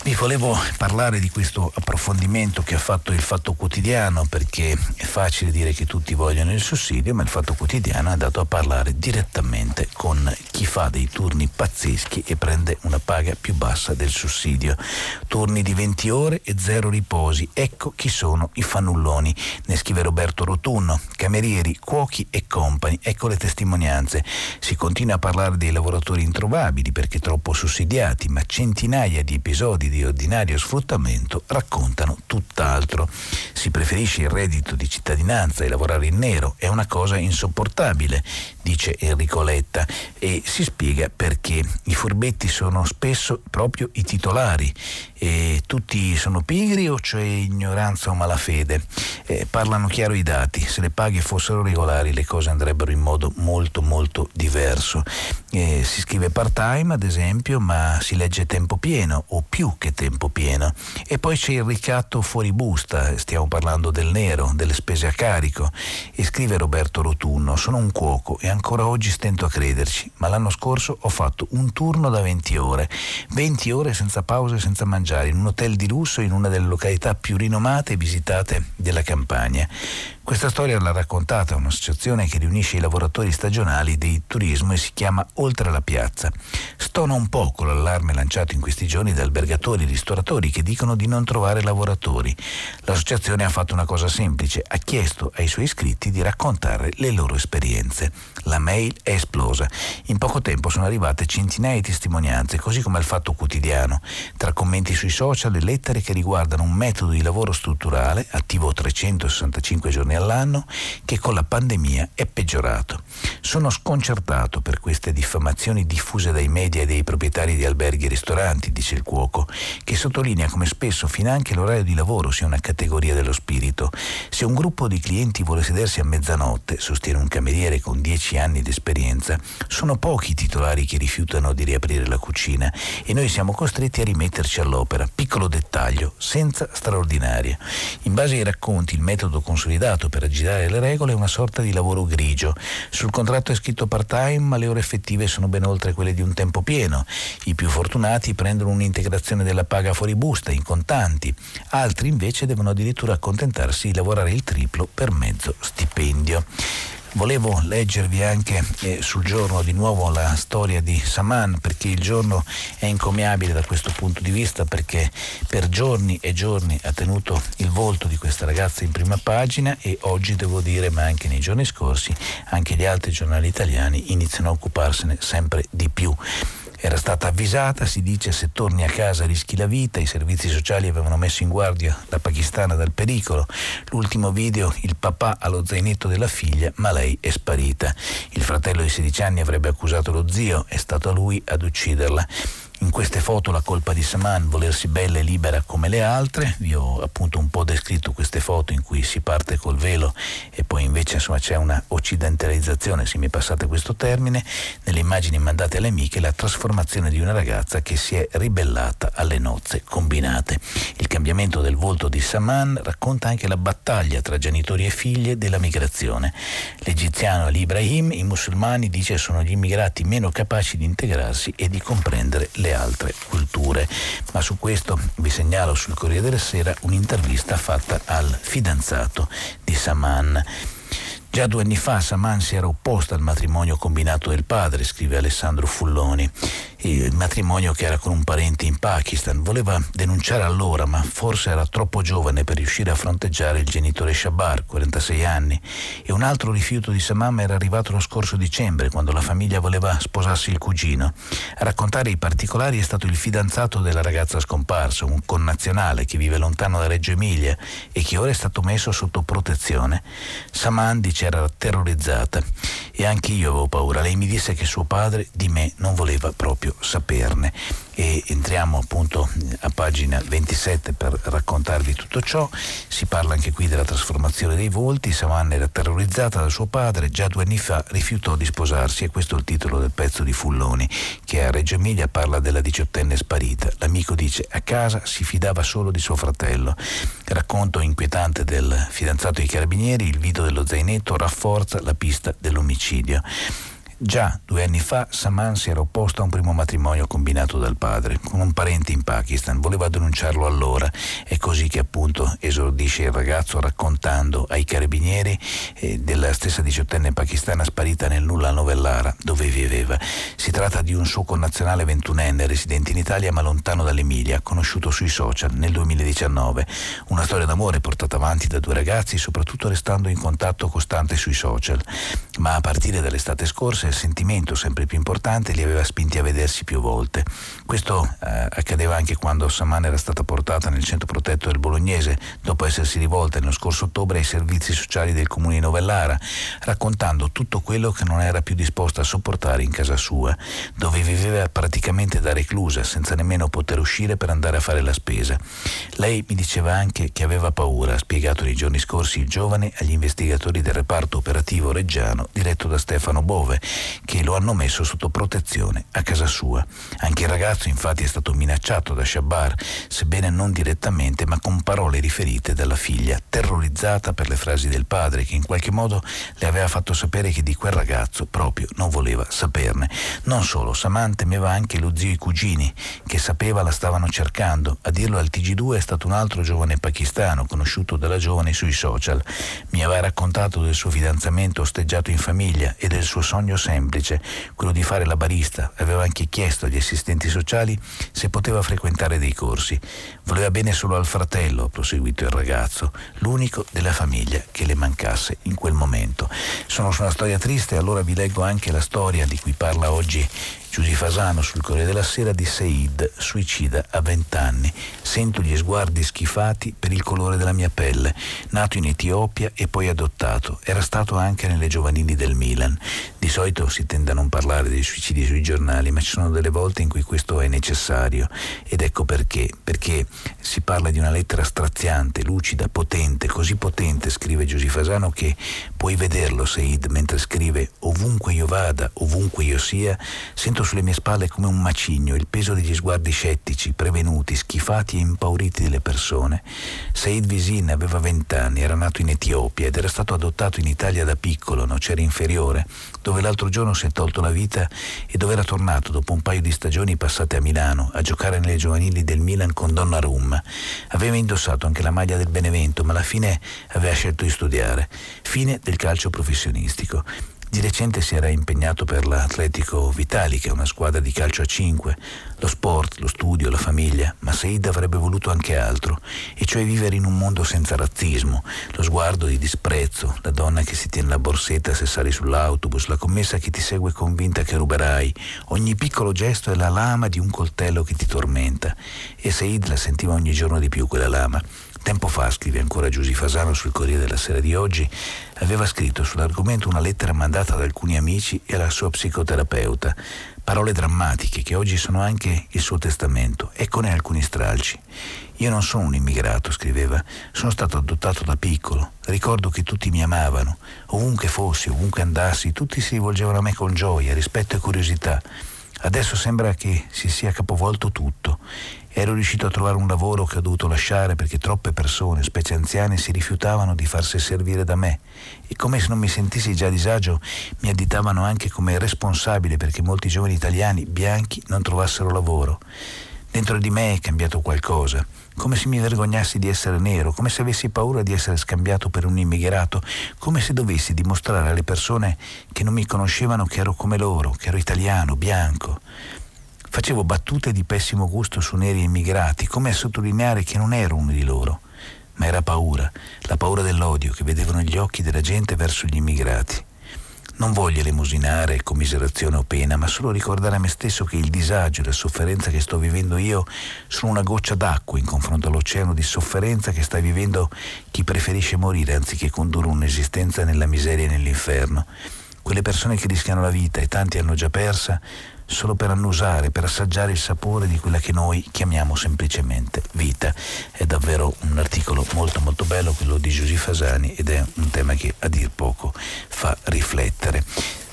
Vi volevo parlare di questo approfondimento che ha fatto il Fatto Quotidiano perché è facile dire che tutti vogliono il sussidio, ma il Fatto Quotidiano è andato a parlare direttamente con chi fa dei turni pazzeschi e prende una paga più bassa del sussidio. Turni di 20 ore e zero riposi. Ecco chi sono i fannulloni. Ne scrive Roberto Rotunno, camerieri, cuochi e compagni. Ecco le testimonianze. Si continua a parlare dei lavoratori introvabili perché troppo sussidiati, ma centinaia di episodi di ordinario sfruttamento raccontano tutt'altro. Si preferisce il reddito di cittadinanza e lavorare in nero, è una cosa insopportabile, dice Enrico Letta, e si spiega perché i furbetti sono spesso proprio i titolari. E tutti sono pigri o c'è ignoranza o malafede? Eh, parlano chiaro i dati, se le paghe fossero regolari le cose andrebbero in modo molto molto diverso. Eh, si scrive part time ad esempio ma si legge tempo pieno o più che tempo pieno. E poi c'è il ricatto fuori busta, stiamo parlando del nero, delle spese a carico. E scrive Roberto Rotunno, sono un cuoco e ancora oggi stento a crederci, ma l'anno scorso ho fatto un turno da 20 ore, 20 ore senza pausa e senza mangiare, in un hotel di lusso in una delle località più rinomate e visitate della campagna. Questa storia l'ha raccontata un'associazione che riunisce i lavoratori stagionali del turismo e si chiama Oltre la Piazza. Stona un po' con l'allarme lanciato in questi giorni da albergatori e ristoratori che dicono di non trovare lavoratori. L'associazione ha fatto una cosa semplice, ha chiesto ai suoi iscritti di raccontare le loro esperienze. La mail è esplosa. In poco tempo sono arrivate centinaia di testimonianze, così come al Fatto Quotidiano, tra commenti sui social e lettere che riguardano un metodo di lavoro strutturale, attivo 365 giorni all'anno che con la pandemia è peggiorato. Sono sconcertato per queste diffamazioni diffuse dai media e dai proprietari di alberghi e ristoranti, dice il cuoco, che sottolinea come spesso finanche l'orario di lavoro sia una categoria dello spirito. Se un gruppo di clienti vuole sedersi a mezzanotte, sostiene un cameriere con dieci anni di esperienza, sono pochi i titolari che rifiutano di riaprire la cucina e noi siamo costretti a rimetterci all'opera. Piccolo dettaglio, senza straordinaria. In base ai racconti, il metodo consolidato usato per aggirare le regole è una sorta di lavoro grigio. Sul contratto è scritto part-time, ma le ore effettive sono ben oltre quelle di un tempo pieno. I più fortunati prendono un'integrazione della paga fuori busta, in contanti. Altri invece devono addirittura accontentarsi di lavorare il triplo per mezzo stipendio. Volevo leggervi anche eh, sul giorno di nuovo la storia di Saman perché il giorno è incommiabile da questo punto di vista perché per giorni e giorni ha tenuto il volto di questa ragazza in prima pagina e oggi devo dire, ma anche nei giorni scorsi, anche gli altri giornali italiani iniziano a occuparsene sempre di più. Era stata avvisata, si dice se torni a casa rischi la vita, i servizi sociali avevano messo in guardia la pakistana dal pericolo. L'ultimo video, il papà allo zainetto della figlia, ma lei è sparita. Il fratello di 16 anni avrebbe accusato lo zio, è stato lui ad ucciderla. In queste foto la colpa di Saman, volersi bella e libera come le altre, vi ho appunto un po' descritto queste foto in cui si parte col velo e poi invece insomma, c'è una occidentalizzazione, se mi passate questo termine, nelle immagini mandate alle amiche la trasformazione di una ragazza che si è ribellata alle nozze combinate. Il cambiamento del volto di Saman racconta anche la battaglia tra genitori e figlie della migrazione. L'egiziano Ali Ibrahim, i musulmani dice sono gli immigrati meno capaci di integrarsi e di comprendere le le altre culture. Ma su questo vi segnalo sul Corriere della Sera un'intervista fatta al fidanzato di Saman. Già due anni fa Saman si era opposta al matrimonio combinato del padre, scrive Alessandro Fulloni il matrimonio che era con un parente in Pakistan. Voleva denunciare allora, ma forse era troppo giovane per riuscire a fronteggiare il genitore Shabar, 46 anni. E un altro rifiuto di Samam era arrivato lo scorso dicembre, quando la famiglia voleva sposarsi il cugino. A raccontare i particolari è stato il fidanzato della ragazza scomparsa, un connazionale che vive lontano da Reggio Emilia e che ora è stato messo sotto protezione. Saman dice era terrorizzata e anche io avevo paura. Lei mi disse che suo padre di me non voleva proprio saperne e entriamo appunto a pagina 27 per raccontarvi tutto ciò. Si parla anche qui della trasformazione dei volti. Savanna era terrorizzata da suo padre, già due anni fa rifiutò di sposarsi e questo è il titolo del pezzo di Fulloni che a Reggio Emilia parla della diciottenne sparita. L'amico dice a casa si fidava solo di suo fratello. Racconto inquietante del fidanzato dei carabinieri, il video dello zainetto rafforza la pista dell'omicidio suicidio. Già due anni fa Saman si era opposto a un primo matrimonio combinato dal padre con un parente in Pakistan, voleva denunciarlo allora, è così che appunto esordisce il ragazzo raccontando ai carabinieri eh, della stessa diciottenne pakistana sparita nel nulla a Novellara dove viveva. Si tratta di un suo connazionale ventunenne residente in Italia ma lontano dall'Emilia, conosciuto sui social nel 2019. Una storia d'amore portata avanti da due ragazzi, soprattutto restando in contatto costante sui social. Ma a partire dall'estate scorsa il sentimento sempre più importante li aveva spinti a vedersi più volte. Questo eh, accadeva anche quando Saman era stata portata nel centro protetto del Bolognese dopo essersi rivolta nello scorso ottobre ai servizi sociali del comune di Novellara, raccontando tutto quello che non era più disposta a sopportare in casa sua, dove viveva praticamente da reclusa, senza nemmeno poter uscire per andare a fare la spesa. Lei mi diceva anche che aveva paura, ha spiegato nei giorni scorsi il giovane agli investigatori del reparto operativo reggiano diretto da Stefano Bove, che lo hanno messo sotto protezione a casa sua. Anche il ragazzo infatti è stato minacciato da Shabar, sebbene non direttamente, ma con parole riferite dalla figlia, terrorizzata per le frasi del padre che in qualche modo le aveva fatto sapere che di quel ragazzo proprio non voleva saperne. Non solo, Saman temeva anche lo zio e i cugini, che sapeva la stavano cercando. A dirlo al TG2 è stato un altro giovane pakistano, conosciuto dalla giovane sui social. Mi aveva raccontato del suo fidanzamento osteggiato in famiglia e del suo sogno semplice, quello di fare la barista. Aveva anche chiesto agli assistenti sociali se poteva frequentare dei corsi. Voleva bene solo al fratello, ha proseguito il ragazzo, l'unico della famiglia che le mancasse in quel momento. Sono su una storia triste, allora vi leggo anche la storia di cui parla oggi Giusy Fasano sul Corriere della Sera di Said, suicida a 20 anni. Sento gli sguardi schifati per il colore della mia pelle. Nato in Etiopia e poi adottato. Era stato anche nelle giovanili del Milan. Di solito si tende a non parlare dei suicidi sui giornali, ma ci sono delle volte in cui questo è necessario. Ed ecco perché. Perché si parla di una lettera straziante, lucida, potente, così potente, scrive Giusy Fasano, che puoi vederlo, Said, mentre scrive ovunque io vada, ovunque io sia, sento Sento sulle mie spalle come un macigno il peso degli sguardi scettici, prevenuti, schifati e impauriti delle persone. Said Visin aveva vent'anni, era nato in Etiopia ed era stato adottato in Italia da piccolo, nocera inferiore, dove l'altro giorno si è tolto la vita e dove era tornato dopo un paio di stagioni passate a Milano a giocare nelle giovanili del Milan con Donnarumma. Aveva indossato anche la maglia del Benevento, ma alla fine aveva scelto di studiare. Fine del calcio professionistico. Di recente si era impegnato per l'Atletico Vitali, che è una squadra di calcio a 5, lo sport, lo studio, la famiglia, ma Said avrebbe voluto anche altro, e cioè vivere in un mondo senza razzismo, lo sguardo di disprezzo, la donna che si tiene la borsetta se sali sull'autobus, la commessa che ti segue convinta che ruberai, ogni piccolo gesto è la lama di un coltello che ti tormenta, e Said la sentiva ogni giorno di più quella lama. Tempo fa, scrive ancora Giusy Fasano sul Corriere della Sera di oggi, aveva scritto sull'argomento una lettera mandata ad alcuni amici e alla sua psicoterapeuta. Parole drammatiche che oggi sono anche il suo testamento. Eccone alcuni stralci. Io non sono un immigrato, scriveva, sono stato adottato da piccolo. Ricordo che tutti mi amavano. Ovunque fossi, ovunque andassi, tutti si rivolgevano a me con gioia, rispetto e curiosità. Adesso sembra che si sia capovolto tutto. Ero riuscito a trovare un lavoro che ho dovuto lasciare perché troppe persone, specie anziane, si rifiutavano di farsi servire da me e come se non mi sentissi già a disagio mi additavano anche come responsabile perché molti giovani italiani bianchi non trovassero lavoro. Dentro di me è cambiato qualcosa, come se mi vergognassi di essere nero, come se avessi paura di essere scambiato per un immigrato, come se dovessi dimostrare alle persone che non mi conoscevano che ero come loro, che ero italiano, bianco. Facevo battute di pessimo gusto su neri immigrati, come a sottolineare che non ero uno di loro, ma era paura, la paura dell'odio che vedevo negli occhi della gente verso gli immigrati. Non voglio elemosinare commiserazione o pena, ma solo ricordare a me stesso che il disagio e la sofferenza che sto vivendo io sono una goccia d'acqua in confronto all'oceano di sofferenza che sta vivendo chi preferisce morire anziché condurre un'esistenza nella miseria e nell'inferno. Quelle persone che rischiano la vita e tanti hanno già persa solo per annusare, per assaggiare il sapore di quella che noi chiamiamo semplicemente vita. È davvero un articolo molto molto bello quello di Giusy Fasani ed è un tema che a dir poco fa riflettere.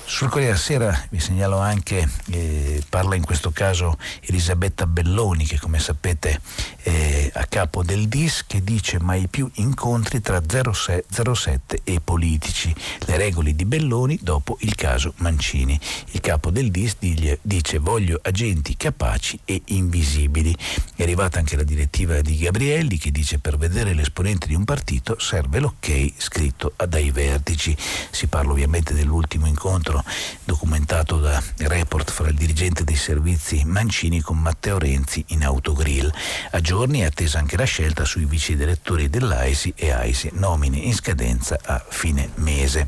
Sul Corriere Sera vi segnalo anche, eh, parla in questo caso Elisabetta Belloni che come sapete è a capo del DIS che dice mai più incontri tra 07 e politici, le regole di Belloni dopo il caso Mancini. Il capo del DIS dice voglio agenti capaci e invisibili. È arrivata anche la direttiva di Gabrielli che dice per vedere l'esponente di un partito serve l'ok scritto dai vertici. Si parla ovviamente dell'ultimo incontro incontro documentato da report fra il dirigente dei servizi Mancini con Matteo Renzi in autogrill. A giorni è attesa anche la scelta sui vice direttori dell'AISI e AISI, nomine in scadenza a fine mese.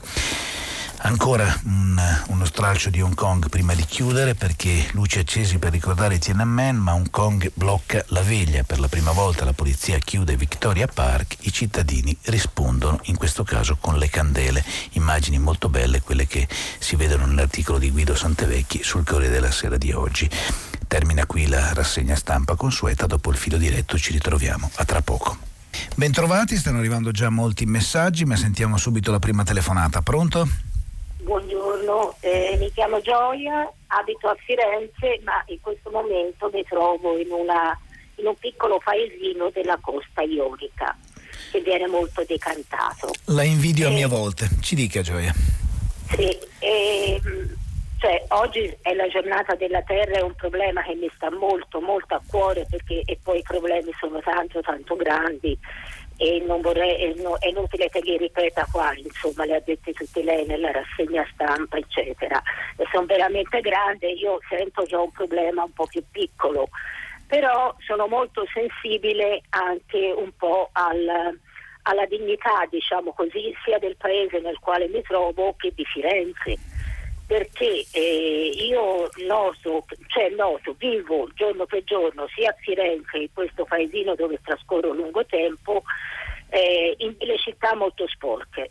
Ancora un, uno stralcio di Hong Kong prima di chiudere perché luci accesi per ricordare Tiananmen, ma Hong Kong blocca la veglia. Per la prima volta la polizia chiude Victoria Park, i cittadini rispondono in questo caso con le candele. Immagini molto belle quelle che si vedono nell'articolo di Guido Santevecchi sul Corriere della Sera di oggi. Termina qui la rassegna stampa consueta, dopo il filo diretto ci ritroviamo. A tra poco. Bentrovati, stanno arrivando già molti messaggi, ma sentiamo subito la prima telefonata. Pronto? Buongiorno, eh, mi chiamo Gioia, abito a Firenze, ma in questo momento mi trovo in, una, in un piccolo paesino della costa ionica che viene molto decantato. La invidio eh, a mia volta, ci dica Gioia. Sì, eh, Cioè, oggi è la giornata della terra, è un problema che mi sta molto, molto a cuore perché e poi i problemi sono tanto, tanto grandi e non vorrei, no, è inutile che li ripeta qua, insomma le ha dette tutte lei nella rassegna stampa, eccetera. E sono veramente grandi, io sento ho un problema un po' più piccolo, però sono molto sensibile anche un po' al, alla dignità, diciamo così, sia del paese nel quale mi trovo che di Firenze perché eh, io noto, cioè noto, vivo giorno per giorno sia a Firenze, in questo paesino dove trascorro lungo tempo, eh, in delle città molto sporche.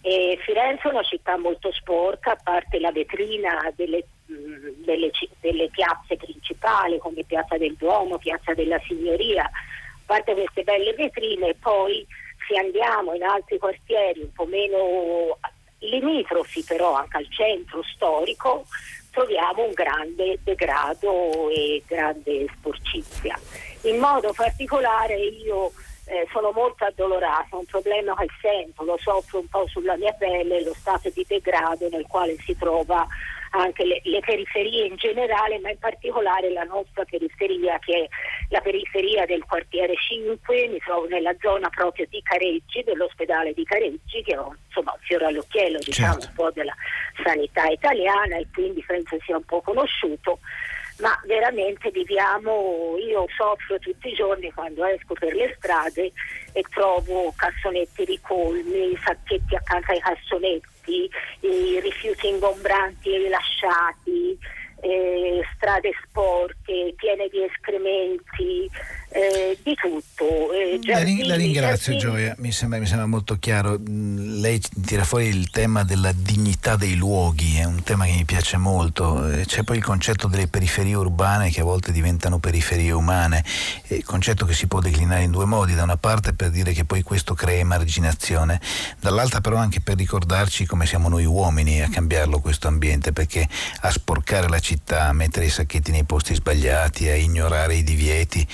E Firenze è una città molto sporca, a parte la vetrina delle, mh, mm, delle, delle piazze principali come Piazza del Duomo, Piazza della Signoria, a parte queste belle vetrine, poi se andiamo in altri quartieri un po' meno limitrofi però anche al centro storico troviamo un grande degrado e grande sporcizia. In modo particolare io eh, sono molto addolorata, un problema che sento, lo soffro un po' sulla mia pelle, lo stato di degrado nel quale si trova anche le, le, periferie in generale, ma in particolare la nostra periferia che è la periferia del quartiere 5, mi trovo nella zona proprio di Careggi, dell'ospedale di Careggi, che è insomma un fiore all'occhiello diciamo, certo. un po' della sanità italiana e quindi penso sia un po' conosciuto ma veramente viviamo, io soffro tutti i giorni quando esco per le strade e trovo cassonetti ricolmi, sacchetti accanto ai cassonetti, i rifiuti ingombranti rilasciati, eh, strade sporche, piene di escrementi, eh, di tutto. Eh, giardini, la, ringrazio giardini. Gioia, mi sembra, mi sembra, molto chiaro. Mm, lei tira fuori il tema della dignità dei luoghi, è un tema che mi piace molto. Eh, c'è poi il concetto delle periferie urbane che a volte diventano periferie umane, il concetto che si può declinare in due modi, da una parte per dire che poi questo crea emarginazione, dall'altra però anche per ricordarci come siamo noi uomini a cambiarlo questo ambiente, perché a sporcare la città, a mettere i sacchetti nei posti sbagliati, a ignorare i divieti,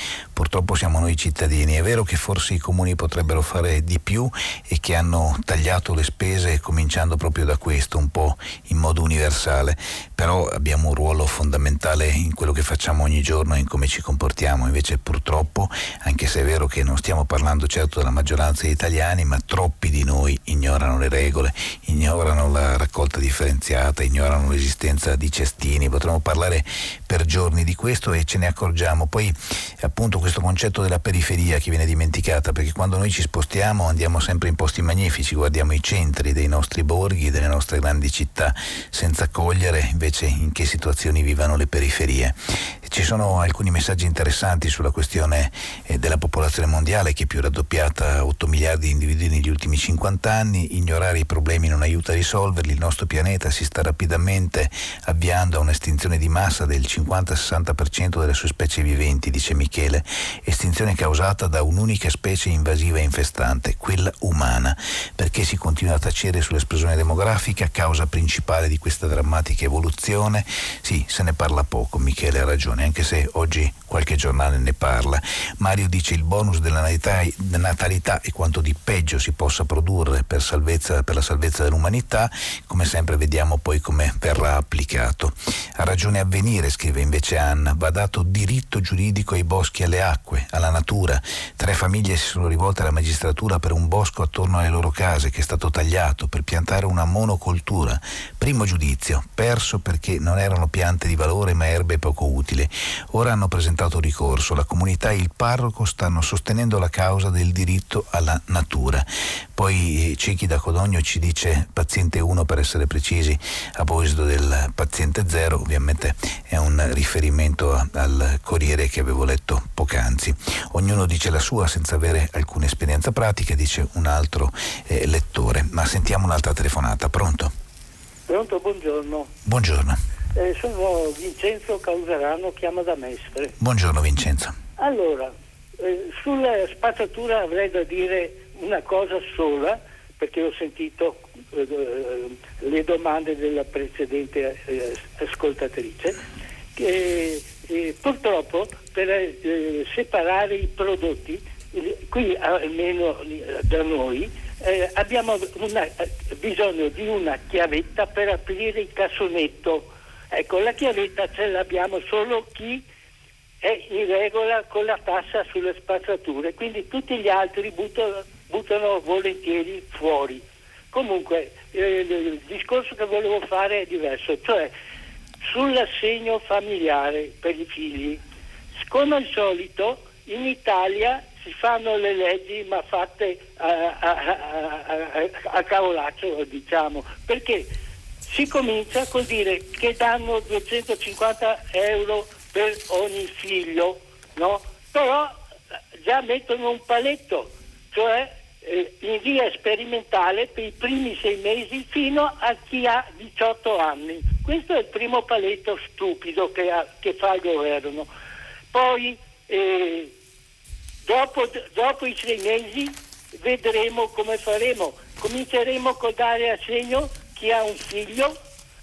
purtroppo siamo noi cittadini. È vero che forse i comuni potrebbero fare di più e che hanno tagliato le spese cominciando proprio da questo, un po' in modo universale, però abbiamo un ruolo fondamentale in quello che facciamo ogni giorno e in come ci comportiamo. Invece purtroppo, anche se è vero che non stiamo parlando certo della maggioranza degli italiani, ma troppi di noi ignorano le regole, ignorano la raccolta differenziata, ignorano l'esistenza di cestini, potremmo parlare per giorni di questo e ce ne accorgiamo. Poi appunto questo concetto della periferia che viene dimenticata, perché quando noi ci spostiamo andiamo sempre in posti magnifici, guardiamo i centri dei nostri borghi, delle nostre grandi città, senza cogliere invece in che situazioni vivano le periferie. Ci sono alcuni messaggi interessanti sulla questione eh, della popolazione mondiale che è più raddoppiata a 8 miliardi di individui negli ultimi 50 anni, ignorare i problemi non aiuta a risolverli, il nostro pianeta si sta rapidamente avviando a un'estinzione di massa del 50-60% delle sue specie viventi, dice Michele, estinzione causata da un'unica specie invasiva e infestante, quella umana, perché si continua a tacere sull'esplosione demografica, causa principale di questa drammatica evoluzione? Sì, se ne parla poco, Michele ha ragione anche se oggi qualche giornale ne parla. Mario dice il bonus della natalità è quanto di peggio si possa produrre per, salvezza, per la salvezza dell'umanità, come sempre vediamo poi come verrà applicato. Ha ragione a venire, scrive invece Anna, va dato diritto giuridico ai boschi e alle acque, alla natura. Tre famiglie si sono rivolte alla magistratura per un bosco attorno alle loro case che è stato tagliato per piantare una monocoltura. Primo giudizio, perso perché non erano piante di valore ma erbe poco utili. Ora hanno presentato ricorso, la comunità e il parroco stanno sostenendo la causa del diritto alla natura. Poi eh, Cecchi da Codogno ci dice paziente 1 per essere precisi, a proposito del paziente 0, ovviamente è un riferimento al Corriere che avevo letto poc'anzi. Ognuno dice la sua senza avere alcuna esperienza pratica, dice un altro eh, lettore. Ma sentiamo un'altra telefonata, pronto? Pronto, buongiorno. Buongiorno. Eh, sono Vincenzo Causerano, chiama da Mestre. Buongiorno Vincenzo. Allora, eh, sulla spazzatura avrei da dire una cosa sola, perché ho sentito eh, le domande della precedente eh, ascoltatrice, che eh, purtroppo per eh, separare i prodotti, qui almeno da noi, eh, abbiamo una, eh, bisogno di una chiavetta per aprire il cassonetto. Ecco, la chiavetta ce l'abbiamo solo chi è in regola con la tassa sulle spazzature, quindi tutti gli altri buttano, buttano volentieri fuori. Comunque eh, il discorso che volevo fare è diverso, cioè sull'assegno familiare per i figli. Come al solito in Italia si fanno le leggi ma fatte a, a, a, a cavolaccio diciamo. Perché si comincia col dire che danno 250 euro per ogni figlio no? però già mettono un paletto cioè eh, in via sperimentale per i primi sei mesi fino a chi ha 18 anni. Questo è il primo paletto stupido che, ha, che fa il governo. Poi eh, Dopo, dopo, i sei mesi vedremo come faremo. Cominceremo a dare assegno chi ha un figlio,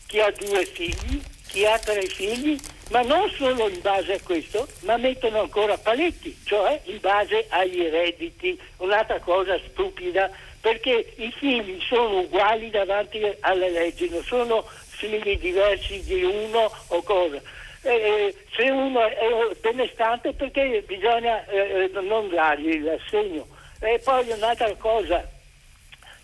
chi ha due figli, chi ha tre figli, ma non solo in base a questo, ma mettono ancora paletti, cioè in base ai redditi. Un'altra cosa stupida, perché i figli sono uguali davanti alle leggi, non sono figli diversi di uno o cosa eh, se uno è benestante perché bisogna eh, non dargli l'assegno. E poi un'altra cosa,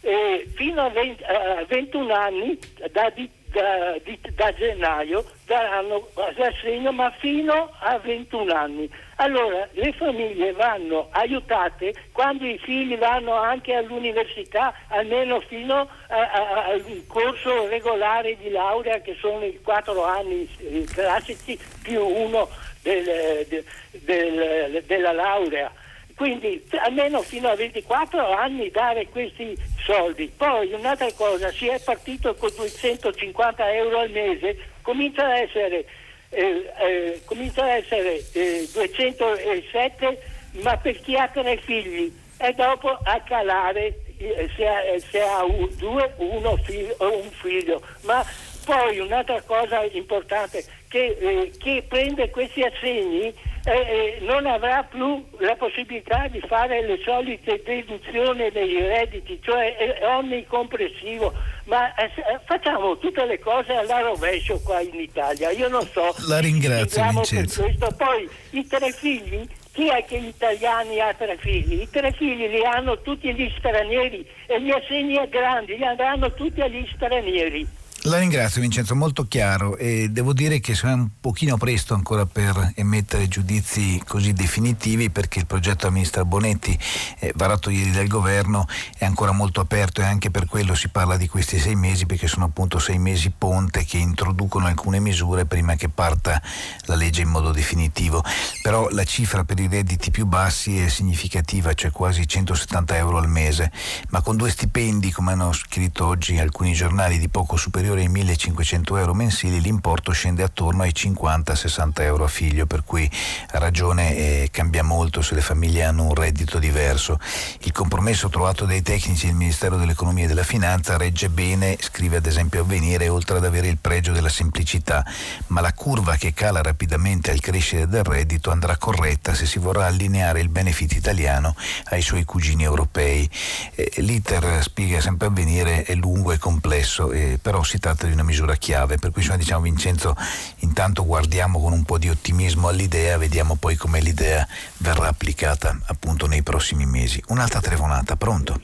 eh, fino a, 20, a 21 anni da, da, da gennaio daranno l'assegno ma fino a 21 anni. Allora le famiglie vanno aiutate quando i figli vanno anche all'università, almeno fino al corso regolare di laurea che sono i quattro anni classici più uno del, del, del, della laurea quindi almeno fino a 24 anni dare questi soldi. Poi un'altra cosa, si è partito con 250 euro al mese, comincia a essere, eh, eh, comincia a essere eh, 207, ma per chi ha tre figli e dopo a calare eh, se ha, eh, se ha un, due, uno figlio, o un figlio. Ma poi un'altra cosa importante, che eh, chi prende questi assegni eh, non avrà più la possibilità di fare le solite deduzioni dei redditi, cioè è onnicomprensivo. Ma eh, eh, facciamo tutte le cose alla rovescio qua in Italia. Io non so. La ringrazio, Vincenzo. Poi i tre figli chi è che gli italiani ha tre figli? I tre figli li hanno tutti gli stranieri e gli assegni grandi li andranno tutti agli stranieri. La ringrazio Vincenzo, molto chiaro e devo dire che è un pochino presto ancora per emettere giudizi così definitivi perché il progetto della ministra Bonetti eh, varato ieri dal governo è ancora molto aperto e anche per quello si parla di questi sei mesi perché sono appunto sei mesi ponte che introducono alcune misure prima che parta la legge in modo definitivo. Però la cifra per i redditi più bassi è significativa, cioè quasi 170 euro al mese, ma con due stipendi come hanno scritto oggi alcuni giornali di poco superiore superiore ai 1500 euro mensili l'importo scende attorno ai 50-60 euro a figlio, per cui ha ragione eh, cambia molto se le famiglie hanno un reddito diverso. Il compromesso trovato dai tecnici del Ministero dell'Economia e della Finanza regge bene, scrive ad esempio Avvenire, oltre ad avere il pregio della semplicità, ma la curva che cala rapidamente al crescere del reddito andrà corretta se si vorrà allineare il benefit italiano ai suoi cugini europei. Eh, l'iter, spiega sempre Avvenire, è lungo e complesso, eh, però si tratta di una misura chiave, per cui insomma, diciamo Vincenzo intanto guardiamo con un po' di ottimismo all'idea, vediamo poi come l'idea verrà applicata appunto nei prossimi mesi. Un'altra telefonata, pronto?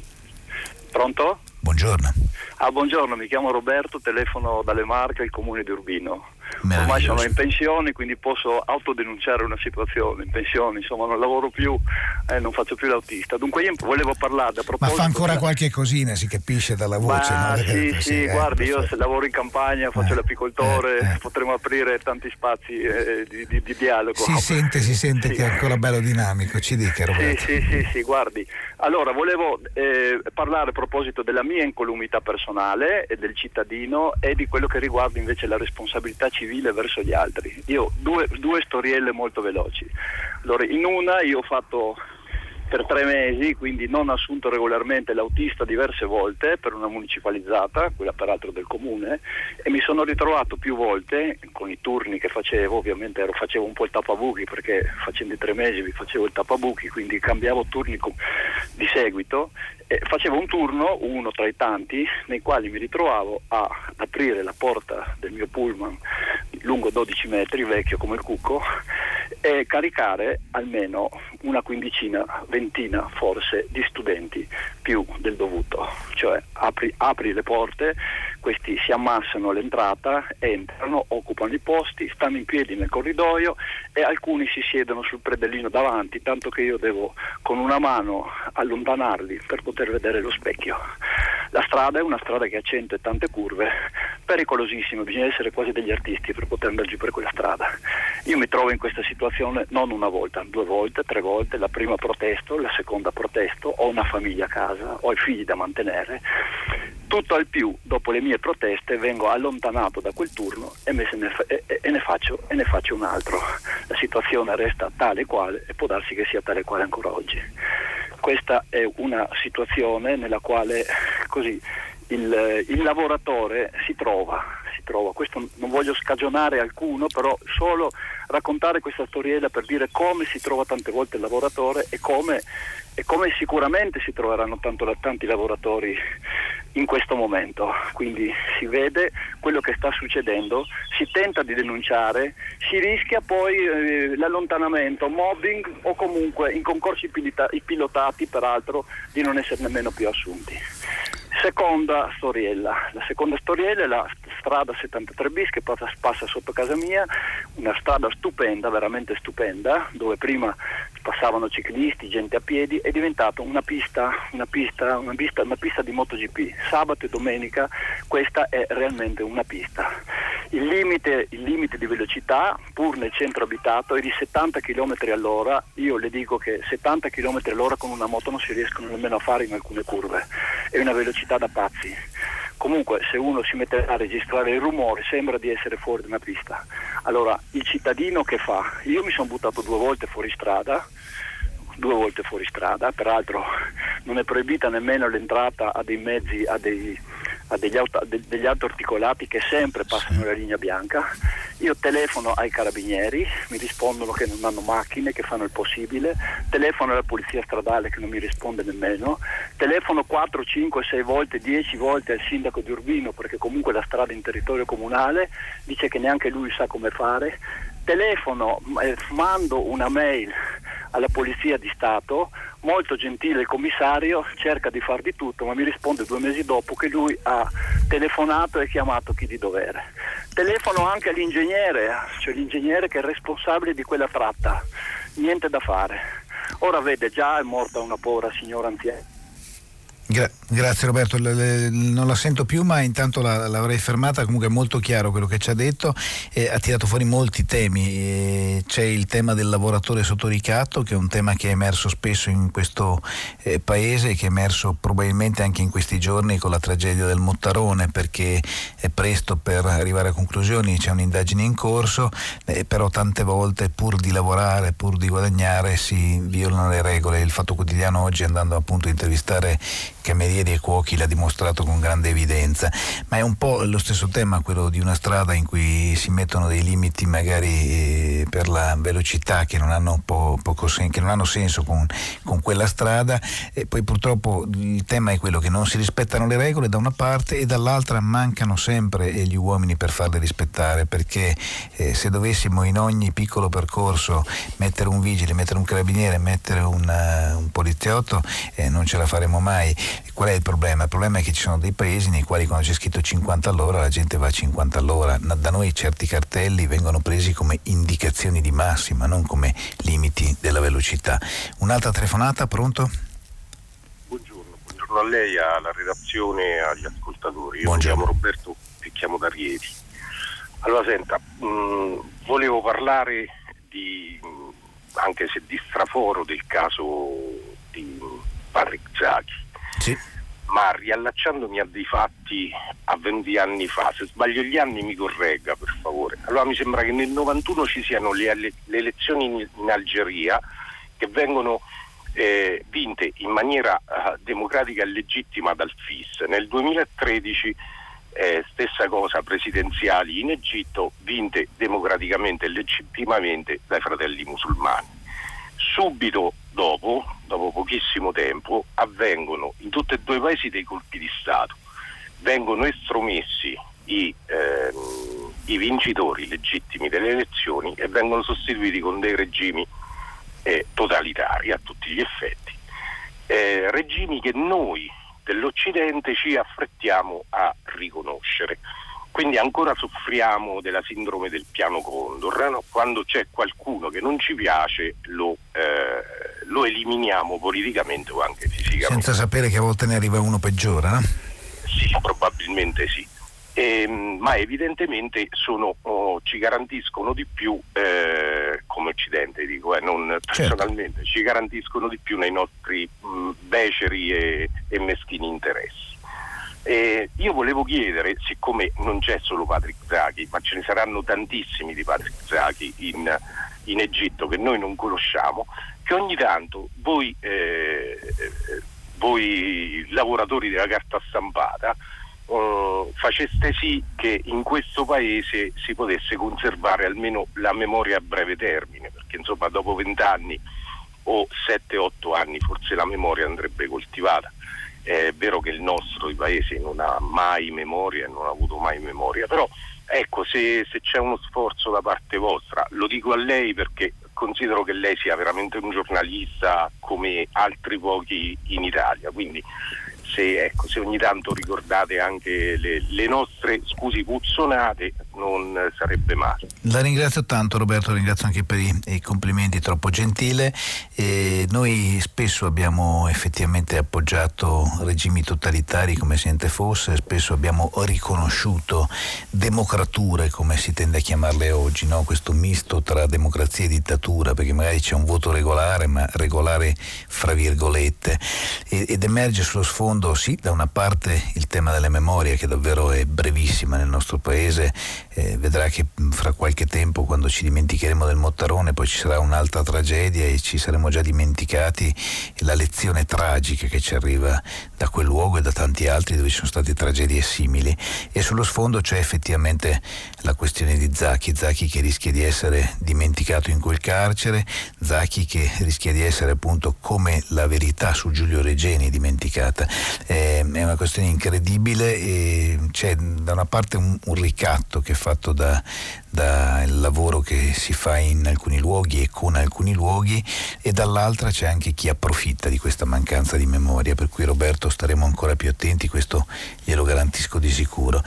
Pronto? Buongiorno. Ah, buongiorno, mi chiamo Roberto, telefono dalle Marche, il comune di Urbino. Ormai sono in pensione, quindi posso autodenunciare una situazione. In pensione, insomma, non lavoro più, eh, non faccio più l'autista. Dunque io volevo parlare a proposito. Ma fa ancora qualche cosina, si capisce dalla voce. Ma, no? Sì, sì, sì, eh, guardi, io se lavoro in campagna, faccio eh, l'apicoltore, eh, eh. potremo aprire tanti spazi eh, di, di, di, dialogo. Si sente, si sente sì. che è ancora bello dinamico, ci dica Roberto. Sì, sì, sì, sì, guardi. Allora, volevo parlare a proposito della mia incolumità personale e del cittadino e di quello che riguarda invece la responsabilità civile verso gli altri. Io due, due storielle molto veloci. Allora, in una io ho fatto per tre mesi, quindi non assunto regolarmente l'autista diverse volte per una municipalizzata, quella peraltro del comune, e mi sono ritrovato più volte con i turni che facevo, ovviamente ero, facevo un po' il tappabuchi perché facendo i tre mesi vi facevo il tappabuchi, quindi cambiavo turni di seguito eh, facevo un turno, uno tra i tanti, nei quali mi ritrovavo ad aprire la porta del mio pullman lungo 12 metri, vecchio come il cucco, e caricare almeno una quindicina, ventina forse di studenti più del dovuto. Cioè apri, apri le porte, questi si ammassano all'entrata, entrano, occupano i posti, stanno in piedi nel corridoio e alcuni si siedono sul predellino davanti, tanto che io devo con una mano allontanarli per poter vedere lo specchio. La strada è una strada che ha cento e tante curve, pericolosissima, bisogna essere quasi degli artisti per poter andare giù per quella strada. Io mi trovo in questa situazione non una volta, due volte, tre volte, la prima protesto, la seconda protesto, ho una famiglia a casa, ho i figli da mantenere, tutto al più, dopo le mie proteste, vengo allontanato da quel turno e, ne, e, e, ne faccio, e ne faccio un altro. La situazione resta tale e quale e può darsi che sia tale e quale ancora oggi questa è una situazione nella quale così, il, il, lavoratore si trova, trova. Questo non voglio scagionare alcuno, però solo raccontare questa storiella per dire come si trova tante volte il lavoratore e come, e come sicuramente si troveranno tanto, tanti lavoratori in questo momento. Quindi si vede quello che sta succedendo, si tenta di denunciare, si rischia poi eh, l'allontanamento, mobbing o comunque in concorsi pilotati peraltro di non essere nemmeno più assunti. Seconda storiella, la seconda storiella è la strada 73 bis che passa, sotto casa mia, una strada stupenda, veramente stupenda, dove prima passavano ciclisti, gente a piedi, è diventata una pista, una pista, una pista, una pista di MotoGP. Sabato e domenica questa è realmente una pista. Il limite, il limite di velocità, pur nel centro abitato, è di 70 km all'ora. Io le dico che 70 km all'ora con una moto non si riescono nemmeno a fare in alcune curve. È una velocità da pazzi comunque se uno si mette a registrare il rumore sembra di essere fuori da una pista. Allora il cittadino che fa? Io mi sono buttato due volte fuori strada, due volte fuori strada, peraltro non è proibita nemmeno l'entrata a dei mezzi, a dei a degli, auto, a degli articolati che sempre passano la linea bianca. Io telefono ai carabinieri, mi rispondono che non hanno macchine, che fanno il possibile, telefono alla polizia stradale che non mi risponde nemmeno, telefono 4, 5, 6 volte, 10 volte al sindaco di Urbino perché comunque la strada è in territorio comunale, dice che neanche lui sa come fare, telefono, eh, mando una mail alla Polizia di Stato, molto gentile il commissario, cerca di far di tutto, ma mi risponde due mesi dopo che lui ha telefonato e chiamato chi di dovere. Telefono anche all'ingegnere, cioè l'ingegnere che è responsabile di quella tratta, niente da fare. Ora vede, già è morta una povera signora anziana Gra- grazie Roberto, le, le, non la sento più ma intanto la, l'avrei fermata, comunque è molto chiaro quello che ci ha detto, eh, ha tirato fuori molti temi, eh, c'è il tema del lavoratore sotto ricatto che è un tema che è emerso spesso in questo eh, paese e che è emerso probabilmente anche in questi giorni con la tragedia del Mottarone perché è presto per arrivare a conclusioni, c'è un'indagine in corso, eh, però tante volte pur di lavorare, pur di guadagnare si violano le regole, il Fatto Quotidiano oggi andando appunto a intervistare camerieri e cuochi l'ha dimostrato con grande evidenza, ma è un po' lo stesso tema quello di una strada in cui si mettono dei limiti magari eh, per la velocità che non hanno, po- sen- che non hanno senso con, con, quella strada e poi purtroppo il tema è quello che non si rispettano le regole da una parte e dall'altra mancano sempre gli uomini per farle rispettare perché eh, se dovessimo in ogni piccolo percorso mettere un vigile, mettere un carabiniere, mettere un, uh, un poliziotto eh, non ce la faremo mai. Qual è il problema? Il problema è che ci sono dei paesi nei quali quando c'è scritto 50 all'ora la gente va a 50 all'ora. Da noi certi cartelli vengono presi come indicazioni di massima, non come limiti della velocità. Un'altra telefonata, pronto? Buongiorno, buongiorno a lei, alla redazione e agli ascoltatori. Io buongiorno. mi chiamo Roberto e chiamo da Rieti. Allora senta, mh, mm, volevo parlare di, anche se di straforo del caso di Patrick Zaki sì. Ma riallacciandomi a dei fatti avvenuti anni fa, se sbaglio gli anni mi corregga per favore. Allora mi sembra che nel 91 ci siano le, le elezioni in, in, Algeria che vengono eh, vinte in maniera eh, democratica e legittima dal FIS. Nel 2013 eh, stessa cosa presidenziali in Egitto vinte democraticamente e legittimamente dai fratelli musulmani. Subito dopo, dopo pochissimo tempo, avvengono in tutti e due i paesi dei colpi di Stato. Vengono estromessi i, ehm, i vincitori legittimi delle elezioni e vengono sostituiti con dei regimi eh, totalitari a tutti gli effetti. Eh, regimi che noi dell'Occidente ci affrettiamo a riconoscere. Quindi ancora soffriamo della sindrome del piano Condor, no? quando c'è qualcuno che non ci piace lo, eh, lo, eliminiamo politicamente o anche fisicamente. Senza sapere che a volte ne arriva uno peggiore, no? Sì, probabilmente sì. E, ehm, ma evidentemente sono, oh, ci garantiscono di più eh, come Occidente, dico, eh, non certo. personalmente, ci garantiscono di più nei nostri mh, beceri e, e meschini interessi. Eh, io volevo chiedere, siccome non c'è solo Patrick Zaki, ma ce ne saranno tantissimi di Patrick Zaki in, in Egitto che noi non conosciamo, che ogni tanto voi, eh, voi lavoratori della carta stampata eh, faceste sì che in questo paese si potesse conservare almeno la memoria a breve termine, perché insomma dopo vent'anni o 7-8 anni forse la memoria andrebbe coltivata. È vero che il nostro il paese non ha mai memoria, non ha avuto mai memoria, però ecco, se, se c'è uno sforzo da parte vostra, lo dico a lei perché considero che lei sia veramente un giornalista come altri pochi in Italia, quindi se, ecco, se, ogni tanto ricordate anche le, le, nostre scusi puzzonate non sarebbe male. La ringrazio tanto Roberto, ringrazio anche per i, complimenti, troppo gentile. E noi spesso abbiamo effettivamente appoggiato regimi totalitari come siente fosse, spesso abbiamo riconosciuto democrature come si tende a chiamarle oggi, no? questo misto tra democrazia e dittatura, perché magari c'è un voto regolare, ma regolare fra virgolette, ed emerge sullo sfondo fondo sì, da una parte il tema delle memorie che davvero è brevissima nel nostro paese, eh, vedrà che fra qualche tempo quando ci dimenticheremo del Mottarone poi ci sarà un'altra tragedia e ci saremo già dimenticati la lezione tragica che ci arriva da quel luogo e da tanti altri dove ci sono state tragedie simili. E sullo sfondo c'è effettivamente la questione di Zacchi, Zacchi che rischia di essere dimenticato in quel carcere, Zacchi che rischia di essere appunto come la verità su Giulio Regeni dimenticata. Eh, è una questione incredibile e c'è da una parte un, un ricatto che è fatto dal da lavoro che si fa in alcuni luoghi e con alcuni luoghi e dall'altra c'è anche chi approfitta di questa mancanza di memoria, per cui Roberto staremo ancora più attenti, questo glielo garantisco di sicuro.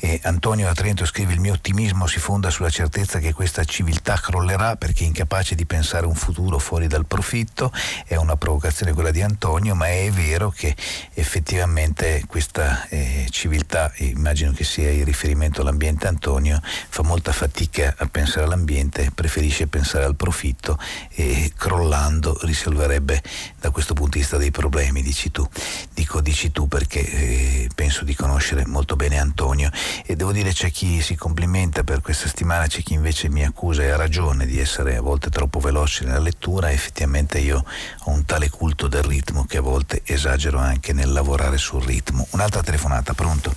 E Antonio da Trento scrive il mio ottimismo si fonda sulla certezza che questa civiltà crollerà perché è incapace di pensare un futuro fuori dal profitto, è una provocazione quella di Antonio, ma è vero che effettivamente questa eh, civiltà, immagino che sia il riferimento all'ambiente Antonio, fa molta fatica a pensare all'ambiente, preferisce pensare al profitto e crollando risolverebbe da questo punto di vista dei problemi, dici tu. Dico dici tu perché eh, penso di conoscere molto bene Antonio e devo dire c'è chi si complimenta per questa settimana, c'è chi invece mi accusa e ha ragione di essere a volte troppo veloce nella lettura, effettivamente io ho un tale culto del ritmo che a volte esagero anche nel lavorare sul ritmo. Un'altra telefonata, pronto?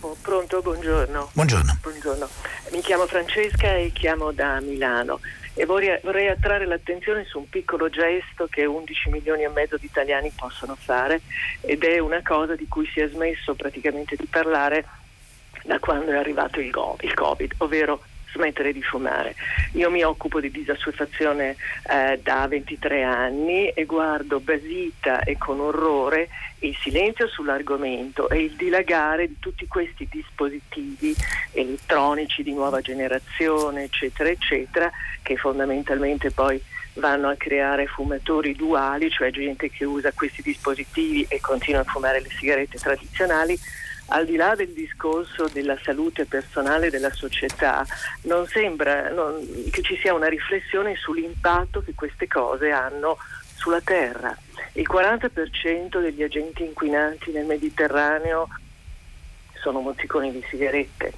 Oh, pronto, buongiorno. Buongiorno. Buongiorno. Mi chiamo Francesca e chiamo da Milano e vorrei, vorrei, attrarre l'attenzione su un piccolo gesto che 11 milioni e mezzo di italiani possono fare ed è una cosa di cui si è smesso praticamente di parlare da quando è arrivato il, go- il Covid, ovvero smettere di fumare. Io mi occupo di disassuefazione eh, da 23 anni e guardo basita e con orrore il silenzio sull'argomento e il dilagare di tutti questi dispositivi elettronici di nuova generazione, eccetera, eccetera, che fondamentalmente poi vanno a creare fumatori duali, cioè gente che usa questi dispositivi e continua a fumare le sigarette tradizionali al di là del discorso della salute personale della società, non sembra non, che ci sia una riflessione sull'impatto che queste cose hanno sulla terra. Il 40% degli agenti inquinanti nel Mediterraneo sono mozziconi di sigarette,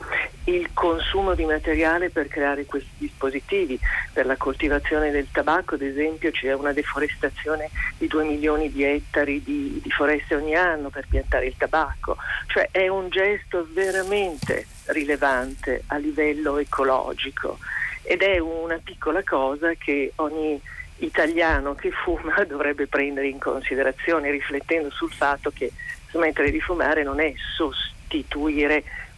il consumo di materiale per creare questi dispositivi, per la coltivazione del tabacco ad esempio c'è una deforestazione di 2 milioni di ettari di, di foreste ogni anno per piantare il tabacco, cioè è un gesto veramente rilevante a livello ecologico. Ed è una piccola cosa che ogni italiano che fuma dovrebbe prendere in considerazione riflettendo sul fatto che smettere di fumare non è sostituire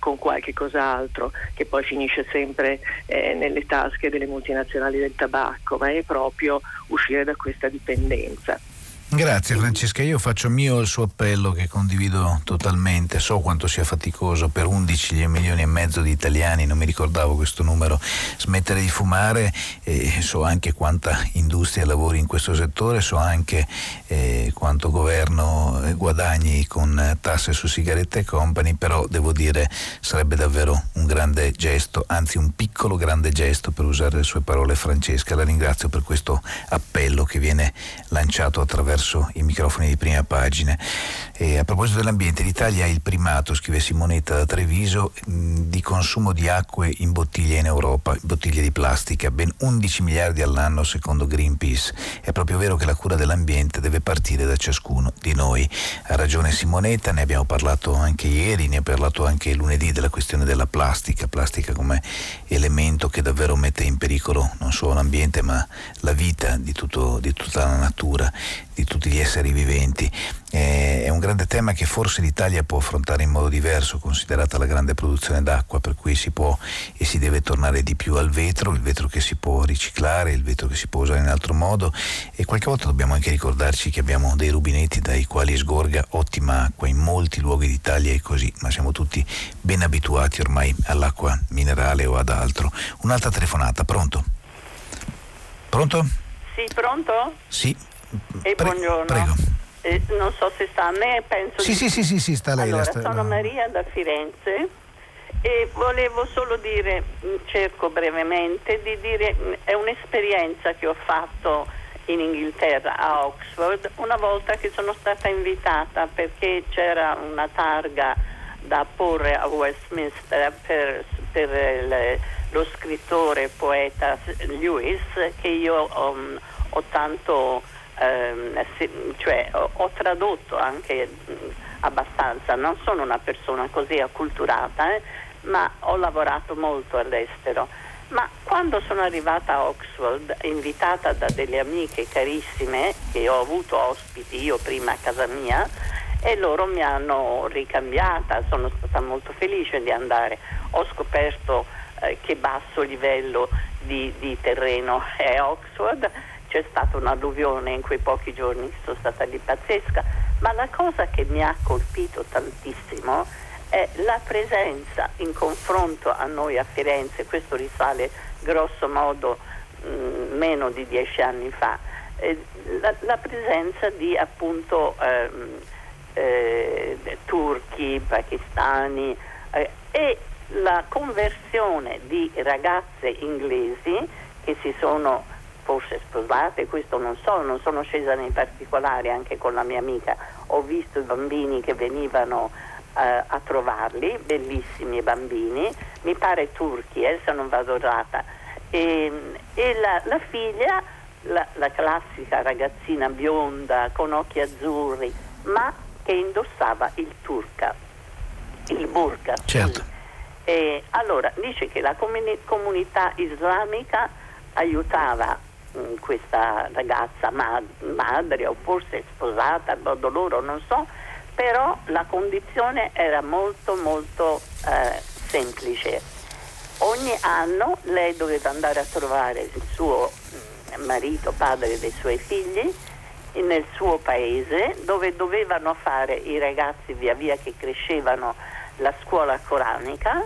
con qualche cos'altro che poi finisce sempre eh, nelle tasche delle multinazionali del tabacco, ma è proprio uscire da questa dipendenza. Grazie Francesca, io faccio mio il suo appello che condivido totalmente, so quanto sia faticoso per 11 milioni e mezzo di italiani, non mi ricordavo questo numero, smettere di fumare, eh, so anche quanta industria lavori in questo settore, so anche eh, quanto governo eh, guadagni con tasse su sigarette e company, però devo dire sarebbe davvero un grande gesto, anzi un piccolo grande gesto per usare le sue parole Francesca, la ringrazio per questo appello che viene lanciato attraverso attraverso i microfoni di prima pagina. E a proposito dell'ambiente, l'Italia ha il primato, scrive Simonetta da Treviso, di consumo di acque in bottiglie in Europa, bottiglie di plastica, ben 11 miliardi all'anno secondo Greenpeace. È proprio vero che la cura dell'ambiente deve partire da ciascuno di noi. Ha ragione Simonetta, ne abbiamo parlato anche ieri, ne ha parlato anche lunedì della questione della plastica, plastica come elemento che davvero mette in pericolo non solo l'ambiente ma la vita di, tutto, di tutta la natura di tutti gli esseri viventi. è un grande tema che forse l'Italia può affrontare in modo diverso, considerata la grande produzione d'acqua, per cui si può e si deve tornare di più al vetro, il vetro che si può riciclare, il vetro che si può usare in altro modo e qualche volta dobbiamo anche ricordarci che abbiamo dei rubinetti dai quali sgorga ottima acqua in molti luoghi d'Italia è così, ma siamo tutti ben abituati ormai all'acqua minerale o ad altro. Un'altra telefonata, pronto? Pronto? Sì, pronto? Sì. E Pre- buongiorno. Prego. Eh, non so se sta a me, penso sì, di... sì, sì, sì, sì, sta lei. Allora, sta... sono Maria da Firenze e volevo solo dire, mm, cerco brevemente di dire, mm, è un'esperienza che ho fatto in Inghilterra, a Oxford, una volta che sono stata invitata perché c'era una targa da porre a Westminster per, per il, lo scrittore poeta Lewis che io um, ho tanto ehm, cioè, ho, ho, tradotto anche mh, abbastanza, non sono una persona così acculturata, eh, ma ho lavorato molto all'estero. Ma quando sono arrivata a Oxford, invitata da delle amiche carissime che ho avuto ospiti io prima a casa mia, e loro mi hanno ricambiata, sono stata molto felice di andare. Ho scoperto eh, che basso livello di, di terreno è Oxford c'è stata un'alluvione in quei pochi giorni sono stata lì pazzesca, ma la cosa che mi ha colpito tantissimo è la presenza in confronto a noi a Firenze, questo risale grosso modo mh, mm, meno di dieci anni fa, eh, la, la, presenza di appunto ehm, eh, turchi, pakistani eh, e la conversione di ragazze inglesi che si sono forse sposate, questo non so, non sono scesa nei particolari anche con la mia amica, ho visto i bambini che venivano eh, a trovarli, bellissimi bambini, mi pare turchi, eh, se non vado errata, e, e la, la, figlia, la, la classica ragazzina bionda con occhi azzurri, ma che indossava il turca, il burka. Certo. E allora dice che la comuni- comunità islamica aiutava Mm, questa ragazza madre o forse sposata, al modo loro, non so, però la condizione era molto molto eh, semplice. Ogni anno lei doveva andare a trovare il suo mm, marito, padre dei suoi figli, nel suo paese dove dovevano fare i ragazzi via via che crescevano la scuola coranica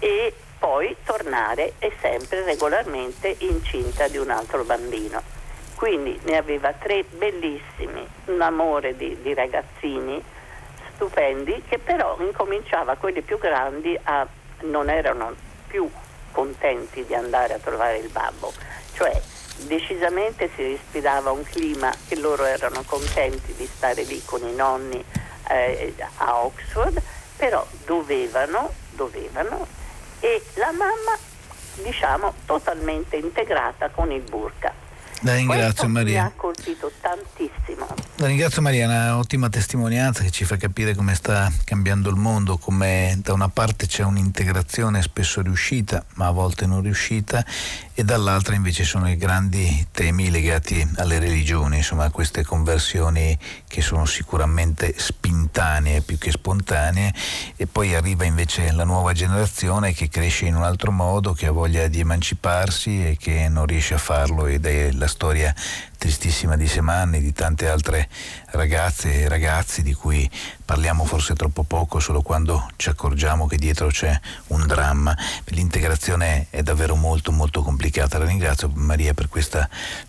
e poi tornare e sempre regolarmente incinta di un altro bambino. Quindi ne aveva tre bellissimi, un amore di, di ragazzini stupendi che però incominciava quelli più grandi a non erano più contenti di andare a trovare il babbo, cioè decisamente si respirava un clima che loro erano contenti di stare lì con i nonni eh, a Oxford, però dovevano, dovevano e la mamma diciamo totalmente integrata con il burka. La ringrazio Questo Maria. Mi ha colpito tantissimo. La ringrazio Maria, è un'ottima testimonianza che ci fa capire come sta cambiando il mondo, come da una parte c'è un'integrazione spesso riuscita, ma a volte non riuscita, e dall'altra invece sono i grandi temi legati alle religioni, insomma queste conversioni che sono sicuramente spintanee più che spontanee. E poi arriva invece la nuova generazione che cresce in un altro modo, che ha voglia di emanciparsi e che non riesce a farlo ed è la storia tristissima di Semanni, di tante altre ragazze e ragazzi di cui parliamo forse troppo poco, solo quando ci accorgiamo che dietro c'è un dramma. L'integrazione è davvero molto molto complicata. La ringrazio Maria per questa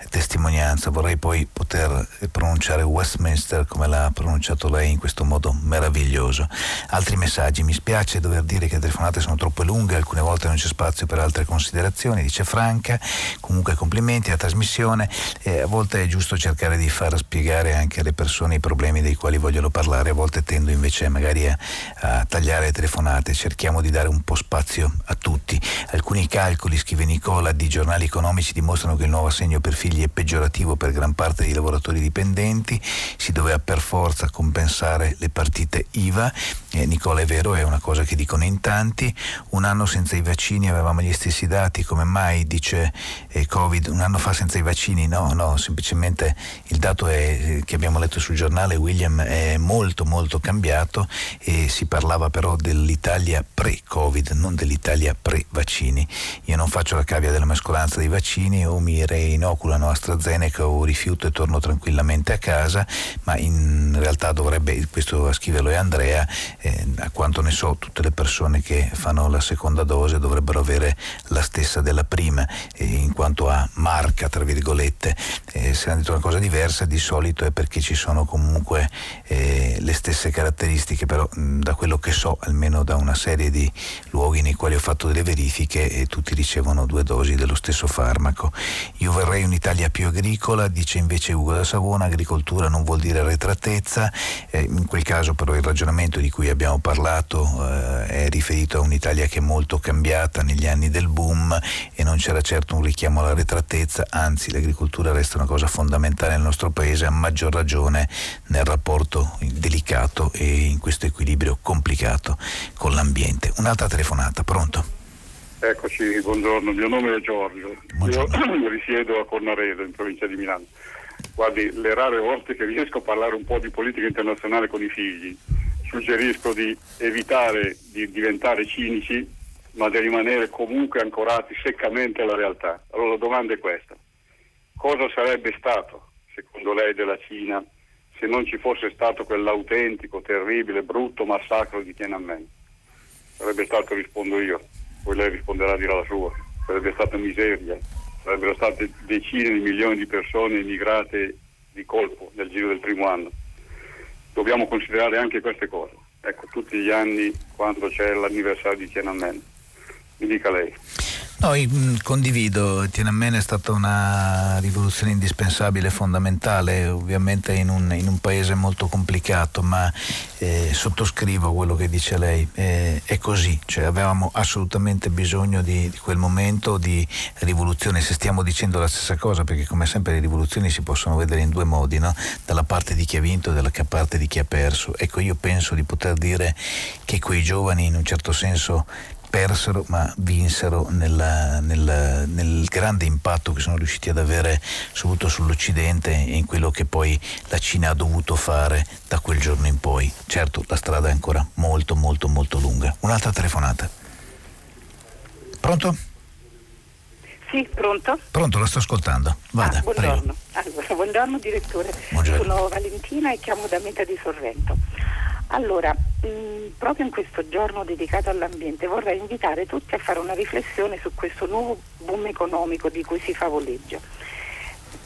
testimonianza. Vorrei poi poter pronunciare Westminster come l'ha pronunciato lei in questo modo meraviglioso. Altri messaggi. Mi spiace dover dire che le telefonate sono troppo lunghe, alcune volte non c'è spazio per altre considerazioni, dice Franca. Comunque complimenti alla trasmissione. Eh, a volte è giusto cercare di far spiegare anche alle persone i problemi dei quali vogliono parlare, a volte tendo invece magari a, a tagliare le telefonate, cerchiamo di dare un po' spazio a tutti. Alcuni calcoli, scrive Nicola, di giornali economici dimostrano che il nuovo assegno per figli è peggiorativo per gran parte dei lavoratori dipendenti, si doveva per forza compensare le partite IVA. Eh, Nicola è vero, è una cosa che dicono in tanti, un anno senza i vaccini avevamo gli stessi dati, come mai dice eh, Covid, un anno fa senza i vaccini? No, no, semplicemente il dato è, eh, che abbiamo letto sul giornale, William, è molto molto cambiato e si parlava però dell'Italia pre-Covid, non dell'Italia pre-vaccini. Io non faccio la cavia della mescolanza dei vaccini o mi reinoculano AstraZeneca o rifiuto e torno tranquillamente a casa, ma in realtà dovrebbe, questo a scriverlo è Andrea, eh, a quanto ne so tutte le persone che fanno la seconda dose dovrebbero avere la stessa della prima, eh, in quanto a marca, tra virgolette. Eh, se hanno detto una cosa diversa di solito è perché ci sono comunque eh, le stesse caratteristiche, però mh, da quello che so, almeno da una serie di luoghi nei quali ho fatto delle verifiche, eh, tutti ricevono due dosi dello stesso farmaco. Io vorrei un'Italia più agricola, dice invece Ugo da Savona, agricoltura non vuol dire arretratezza, eh, in quel caso però il ragionamento di cui abbiamo parlato eh, è riferito a un'Italia che è molto cambiata negli anni del boom e non c'era certo un richiamo all'arretratezza, anzi l'agricoltura resta una cosa fondamentale nel nostro paese, a maggior ragione nel rapporto delicato e in questo equilibrio complicato con l'ambiente. Un'altra telefonata, pronto? Eccoci, buongiorno, il mio nome è Giorgio, Buongiorno. io risiedo a Cornaredo in provincia di Milano. Guardi, le rare volte che riesco a parlare un po' di politica internazionale con i figli, suggerisco di evitare di diventare cinici, ma di rimanere comunque ancorati seccamente alla realtà. Allora la domanda è questa. Cosa sarebbe stato, secondo lei, della Cina se non ci fosse stato quell'autentico, terribile, brutto massacro di Tiananmen? Sarebbe stato, rispondo io, poi lei risponderà dirà la sua, sarebbe stata miseria, sarebbero state decine di milioni di persone immigrate di colpo nel giro del primo anno. Dobbiamo considerare anche queste cose. Ecco, tutti gli anni quando c'è l'anniversario di Tiananmen. Mi dica lei. No, io, mh, condivido, Tiananmen è stata una rivoluzione indispensabile, fondamentale, ovviamente in un, in un paese molto complicato, ma eh, sottoscrivo quello che dice lei, eh, è così, cioè, avevamo assolutamente bisogno di, di, quel momento di rivoluzione, se stiamo dicendo la stessa cosa, perché come sempre le rivoluzioni si possono vedere in due modi, no? dalla parte di chi ha vinto e dalla parte di chi ha perso. Ecco, io penso di poter dire che quei giovani in un certo senso persero ma vinsero nella, nella, nel grande impatto che sono riusciti ad avere soprattutto sull'Occidente e in quello che poi la Cina ha dovuto fare da quel giorno in poi. Certo, la strada è ancora molto molto molto lunga. Un'altra telefonata. Pronto? Sì, pronto? Pronto, la sto ascoltando. Vada, ah, buongiorno. Allora, buongiorno direttore. Buongiorno. Sono Valentina e chiamo da Meta di Sorrento. Allora, mh, proprio in questo giorno dedicato all'ambiente vorrei invitare tutti a fare una riflessione su questo nuovo boom economico di cui si favoleggia.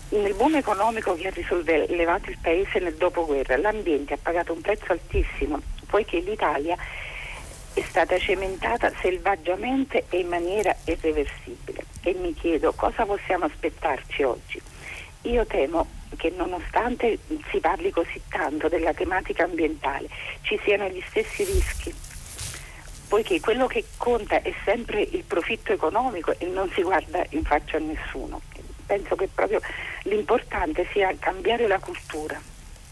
Nel boom economico che ha risollevato il paese nel dopoguerra, l'ambiente ha pagato un prezzo altissimo, poiché l'Italia è stata cementata selvaggiamente e in maniera irreversibile. E mi chiedo cosa possiamo aspettarci oggi. Io temo che nonostante si parli così tanto della tematica ambientale, ci siano gli stessi rischi, poiché quello che conta è sempre il profitto economico e non si guarda in faccia a nessuno. Penso che proprio l'importante sia cambiare la cultura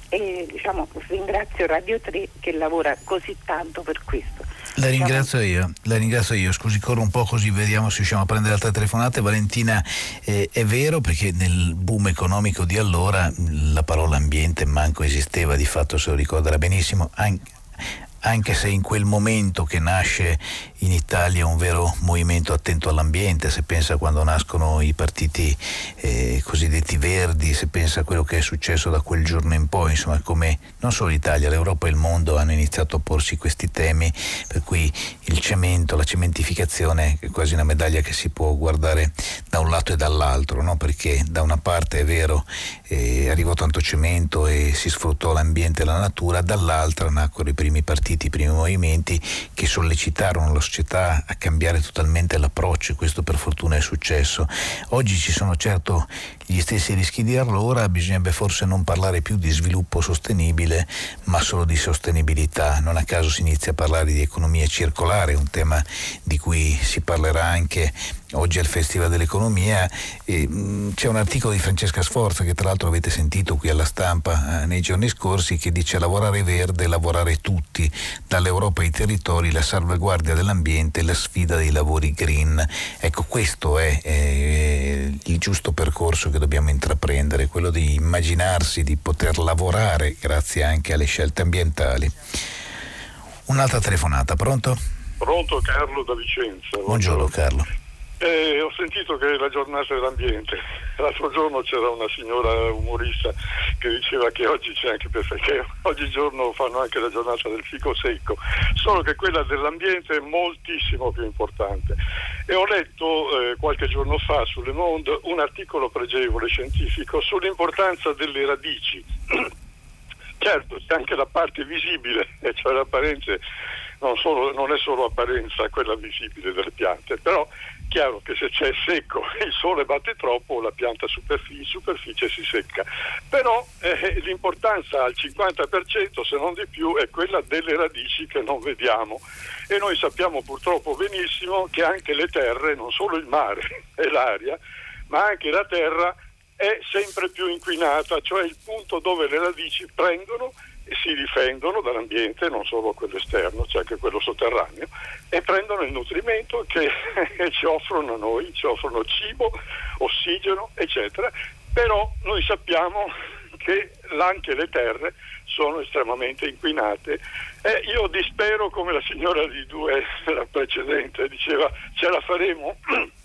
e diciamo, ringrazio Radio 3 che lavora così tanto per questo. La ringrazio io, la ringrazio io, scusi corro un po' così vediamo se riusciamo a prendere altre telefonate. Valentina, eh, è vero perché nel boom economico di allora la parola ambiente manco esisteva, di fatto se lo ricorderà benissimo, anche, anche se in quel momento che nasce in Italia un vero movimento attento all'ambiente, se pensa quando nascono i partiti eh, cosiddetti verdi, se pensa a quello che è successo da quel giorno in poi, insomma come non solo l'Italia, l'Europa e il mondo hanno iniziato a porsi questi temi, per cui il cemento, la cementificazione è quasi una medaglia che si può guardare da un lato e dall'altro, no? perché da una parte è vero eh, arrivò tanto cemento e si sfruttò l'ambiente e la natura, dall'altra nacquero i primi partiti, i primi movimenti che sollecitarono lo società a cambiare totalmente l'approccio e questo per fortuna è successo. Oggi ci sono certo gli stessi rischi di allora, bisognerebbe forse non parlare più di sviluppo sostenibile ma solo di sostenibilità. Non a caso si inizia a parlare di economia circolare, un tema di cui si parlerà anche oggi al Festival dell'Economia. E, mh, c'è un articolo di Francesca Sforza che tra l'altro avete sentito qui alla stampa eh, nei giorni scorsi che dice lavorare verde, lavorare tutti, dall'Europa ai territori, la salvaguardia dell'ambiente, la sfida dei lavori green. Ecco, questo è eh, il giusto percorso che dobbiamo intraprendere, quello di immaginarsi di poter lavorare grazie anche alle scelte ambientali. Un'altra telefonata, pronto? Pronto Carlo da Vicenza. Buongiorno Carlo. Eh, ho sentito che è la giornata dell'ambiente. L'altro giorno c'era una signora umorista che diceva che oggi c'è anche perché oggigiorno fanno anche la giornata del fico secco, solo che quella dell'ambiente è moltissimo più importante. E ho letto eh, qualche giorno fa su Le Monde un articolo pregevole scientifico sull'importanza delle radici. certo, c'è anche la parte visibile, cioè l'apparenza non, solo, non è solo apparenza quella visibile delle piante, però chiaro che se c'è secco e il sole batte troppo la pianta superficie, in superficie si secca. Però eh, l'importanza al 50% se non di più è quella delle radici che non vediamo e noi sappiamo purtroppo benissimo che anche le terre, non solo il mare e l'aria, ma anche la terra è sempre più inquinata, cioè il punto dove le radici prendono si difendono dall'ambiente, non solo quello esterno, c'è anche quello sotterraneo, e prendono il nutrimento che ci offrono a noi, ci offrono cibo, ossigeno, eccetera. Però noi sappiamo che anche le terre sono estremamente inquinate. E io dispero come la signora di due, la precedente, diceva ce la faremo?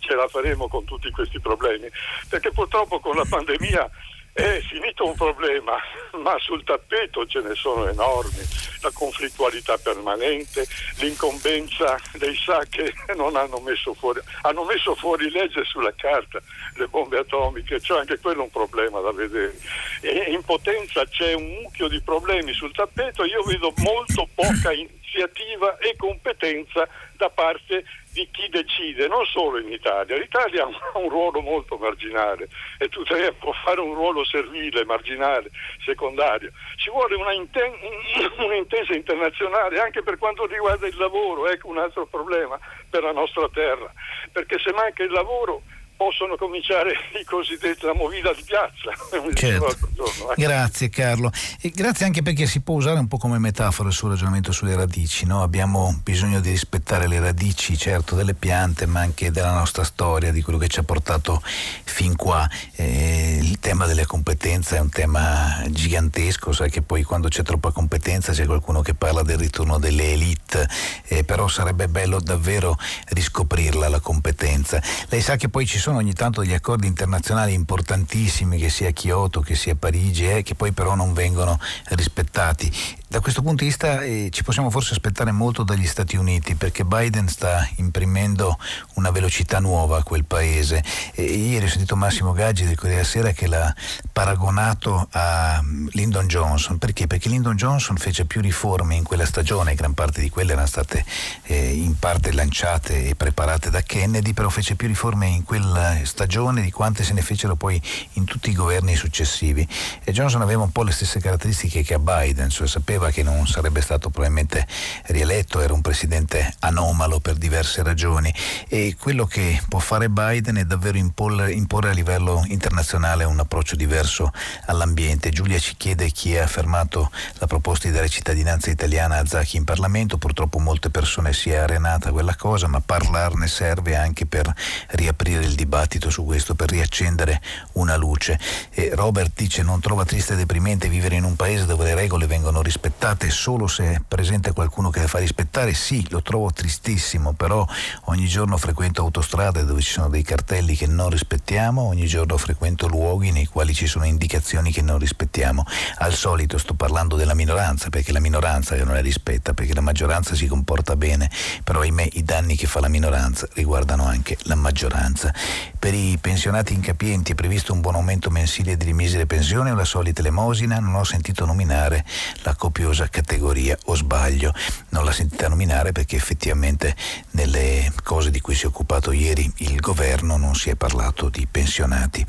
Ce la faremo con tutti questi problemi. Perché purtroppo con la pandemia è finito un problema, ma sul tappeto ce ne sono enormi, la conflittualità permanente, l'incombenza dei SA che non hanno messo fuori, hanno messo fuori legge sulla carta, le bombe atomiche, c'è anche quello un problema da vedere. E in potenza c'è un mucchio di problemi sul tappeto, io vedo molto poca iniziativa e competenza da parte di chi decide, non solo in Italia. L'Italia ha un ruolo molto marginale e tuttavia può fare un ruolo servile, marginale, secondario. Ci vuole un'intesa internazionale anche per quanto riguarda il lavoro, ecco un altro problema per la nostra terra, perché se manca il lavoro possono cominciare i cosiddetti la movida di piazza. Certo. Giorno, eh. Grazie Carlo. E grazie anche perché si può usare un po' come metafora il suo ragionamento sulle radici. No? Abbiamo bisogno di rispettare le radici, certo, delle piante, ma anche della nostra storia, di quello che ci ha portato fin qua. Eh, il tema delle competenze è un tema gigantesco, sai che poi quando c'è troppa competenza c'è qualcuno che parla del ritorno delle elite, eh, però sarebbe bello davvero riscoprirla la competenza. Lei sa che poi ci sono ogni tanto degli accordi internazionali importantissimi, che sia Kyoto, che sia Parigi, eh, che poi però non vengono rispettati. Da questo punto di vista eh, ci possiamo forse aspettare molto dagli Stati Uniti perché Biden sta imprimendo una velocità nuova a quel paese. E ieri ho sentito Massimo Gaggi del Corriere Sera che l'ha paragonato a Lyndon Johnson. Perché? Perché Lyndon Johnson fece più riforme in quella stagione, gran parte di quelle erano state eh, in parte lanciate e preparate da Kennedy, però fece più riforme in quella stagione di quante se ne fecero poi in tutti i governi successivi. E Johnson aveva un po' le stesse caratteristiche che a Biden, cioè sapeva che non sarebbe stato probabilmente rieletto, era un presidente anomalo per diverse ragioni e quello che può fare Biden è davvero imporre, proporre a livello internazionale un approccio diverso all'ambiente. Giulia ci chiede chi ha fermato la proposta di dare cittadinanza italiana a Zacchi in Parlamento, purtroppo molte persone si è arenata quella cosa, ma parlarne serve anche per riaprire il dibattito su questo, per riaccendere una luce. E Robert dice non trova triste e deprimente vivere in un paese dove le regole vengono rispettate solo se è presente qualcuno che le fa rispettare? Sì, lo trovo tristissimo, però ogni giorno frequento autostrade dove ci sono dei cartelli che non rispettiamo, ogni giorno frequento luoghi nei quali ci sono indicazioni che non rispettiamo. Al solito sto parlando della minoranza, perché la minoranza non le rispetta, perché la maggioranza si comporta bene, però ahimè i danni che fa la minoranza riguardano anche la maggioranza. Per i pensionati incapienti è previsto un buon aumento mensile di misere pensioni o la solita elemosina? Non ho sentito nominare la copiosa categoria, o sbaglio? Non l'ha sentita nominare perché effettivamente nelle cose di cui si è occupato ieri il governo non si è parlato di pensionati.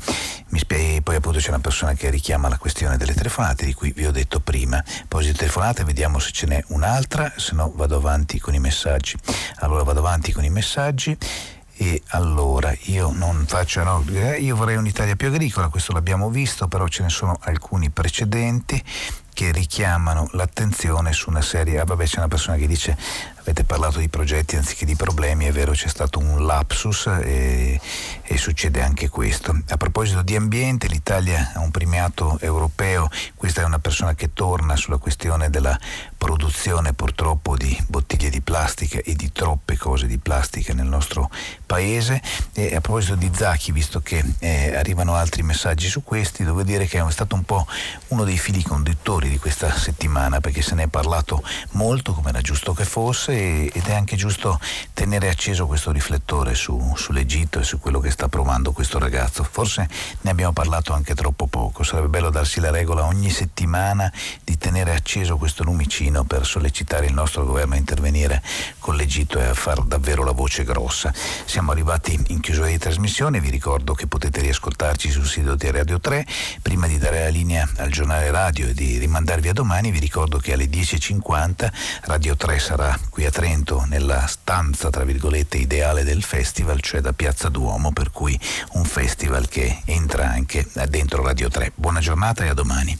Mi spieghi, poi appunto c'è una persona che richiama la questione delle telefonate di cui vi ho detto prima. Poi telefonate, vediamo se ce n'è un'altra, se no vado avanti con i messaggi. Allora vado avanti con i messaggi. E allora io non faccio, no, eh, io vorrei un'Italia più agricola, questo l'abbiamo visto, però ce ne sono alcuni precedenti che richiamano l'attenzione su una serie. Ah, vabbè, c'è una persona che dice avete parlato di progetti anziché di problemi, è vero c'è stato un lapsus e, e, succede anche questo. A proposito di ambiente, l'Italia ha un premiato europeo, questa è una persona che torna sulla questione della produzione purtroppo di bottiglie di plastica e di troppe cose di plastica nel nostro paese e a proposito di Zacchi, visto che eh, arrivano altri messaggi su questi, devo dire che è stato un po' uno dei fili conduttori di questa settimana perché se ne è parlato molto come era giusto che fosse ed è anche giusto tenere acceso questo riflettore su, sull'Egitto e su quello che sta provando questo ragazzo. Forse ne abbiamo parlato anche troppo poco, sarebbe bello darsi la regola ogni settimana di tenere acceso questo lumicino per sollecitare il nostro governo a intervenire con l'Egitto e a far davvero la voce grossa. Siamo arrivati in chiusura di trasmissione, vi ricordo che potete riascoltarci sul sito di Radio 3. Prima di dare la linea al giornale radio e di rimandarvi a domani, vi ricordo che alle 10.50 Radio 3 sarà qui a Trento nella stanza tra virgolette ideale del festival, cioè da Piazza Duomo, per cui un festival che entra anche dentro Radio 3. Buona giornata e a domani.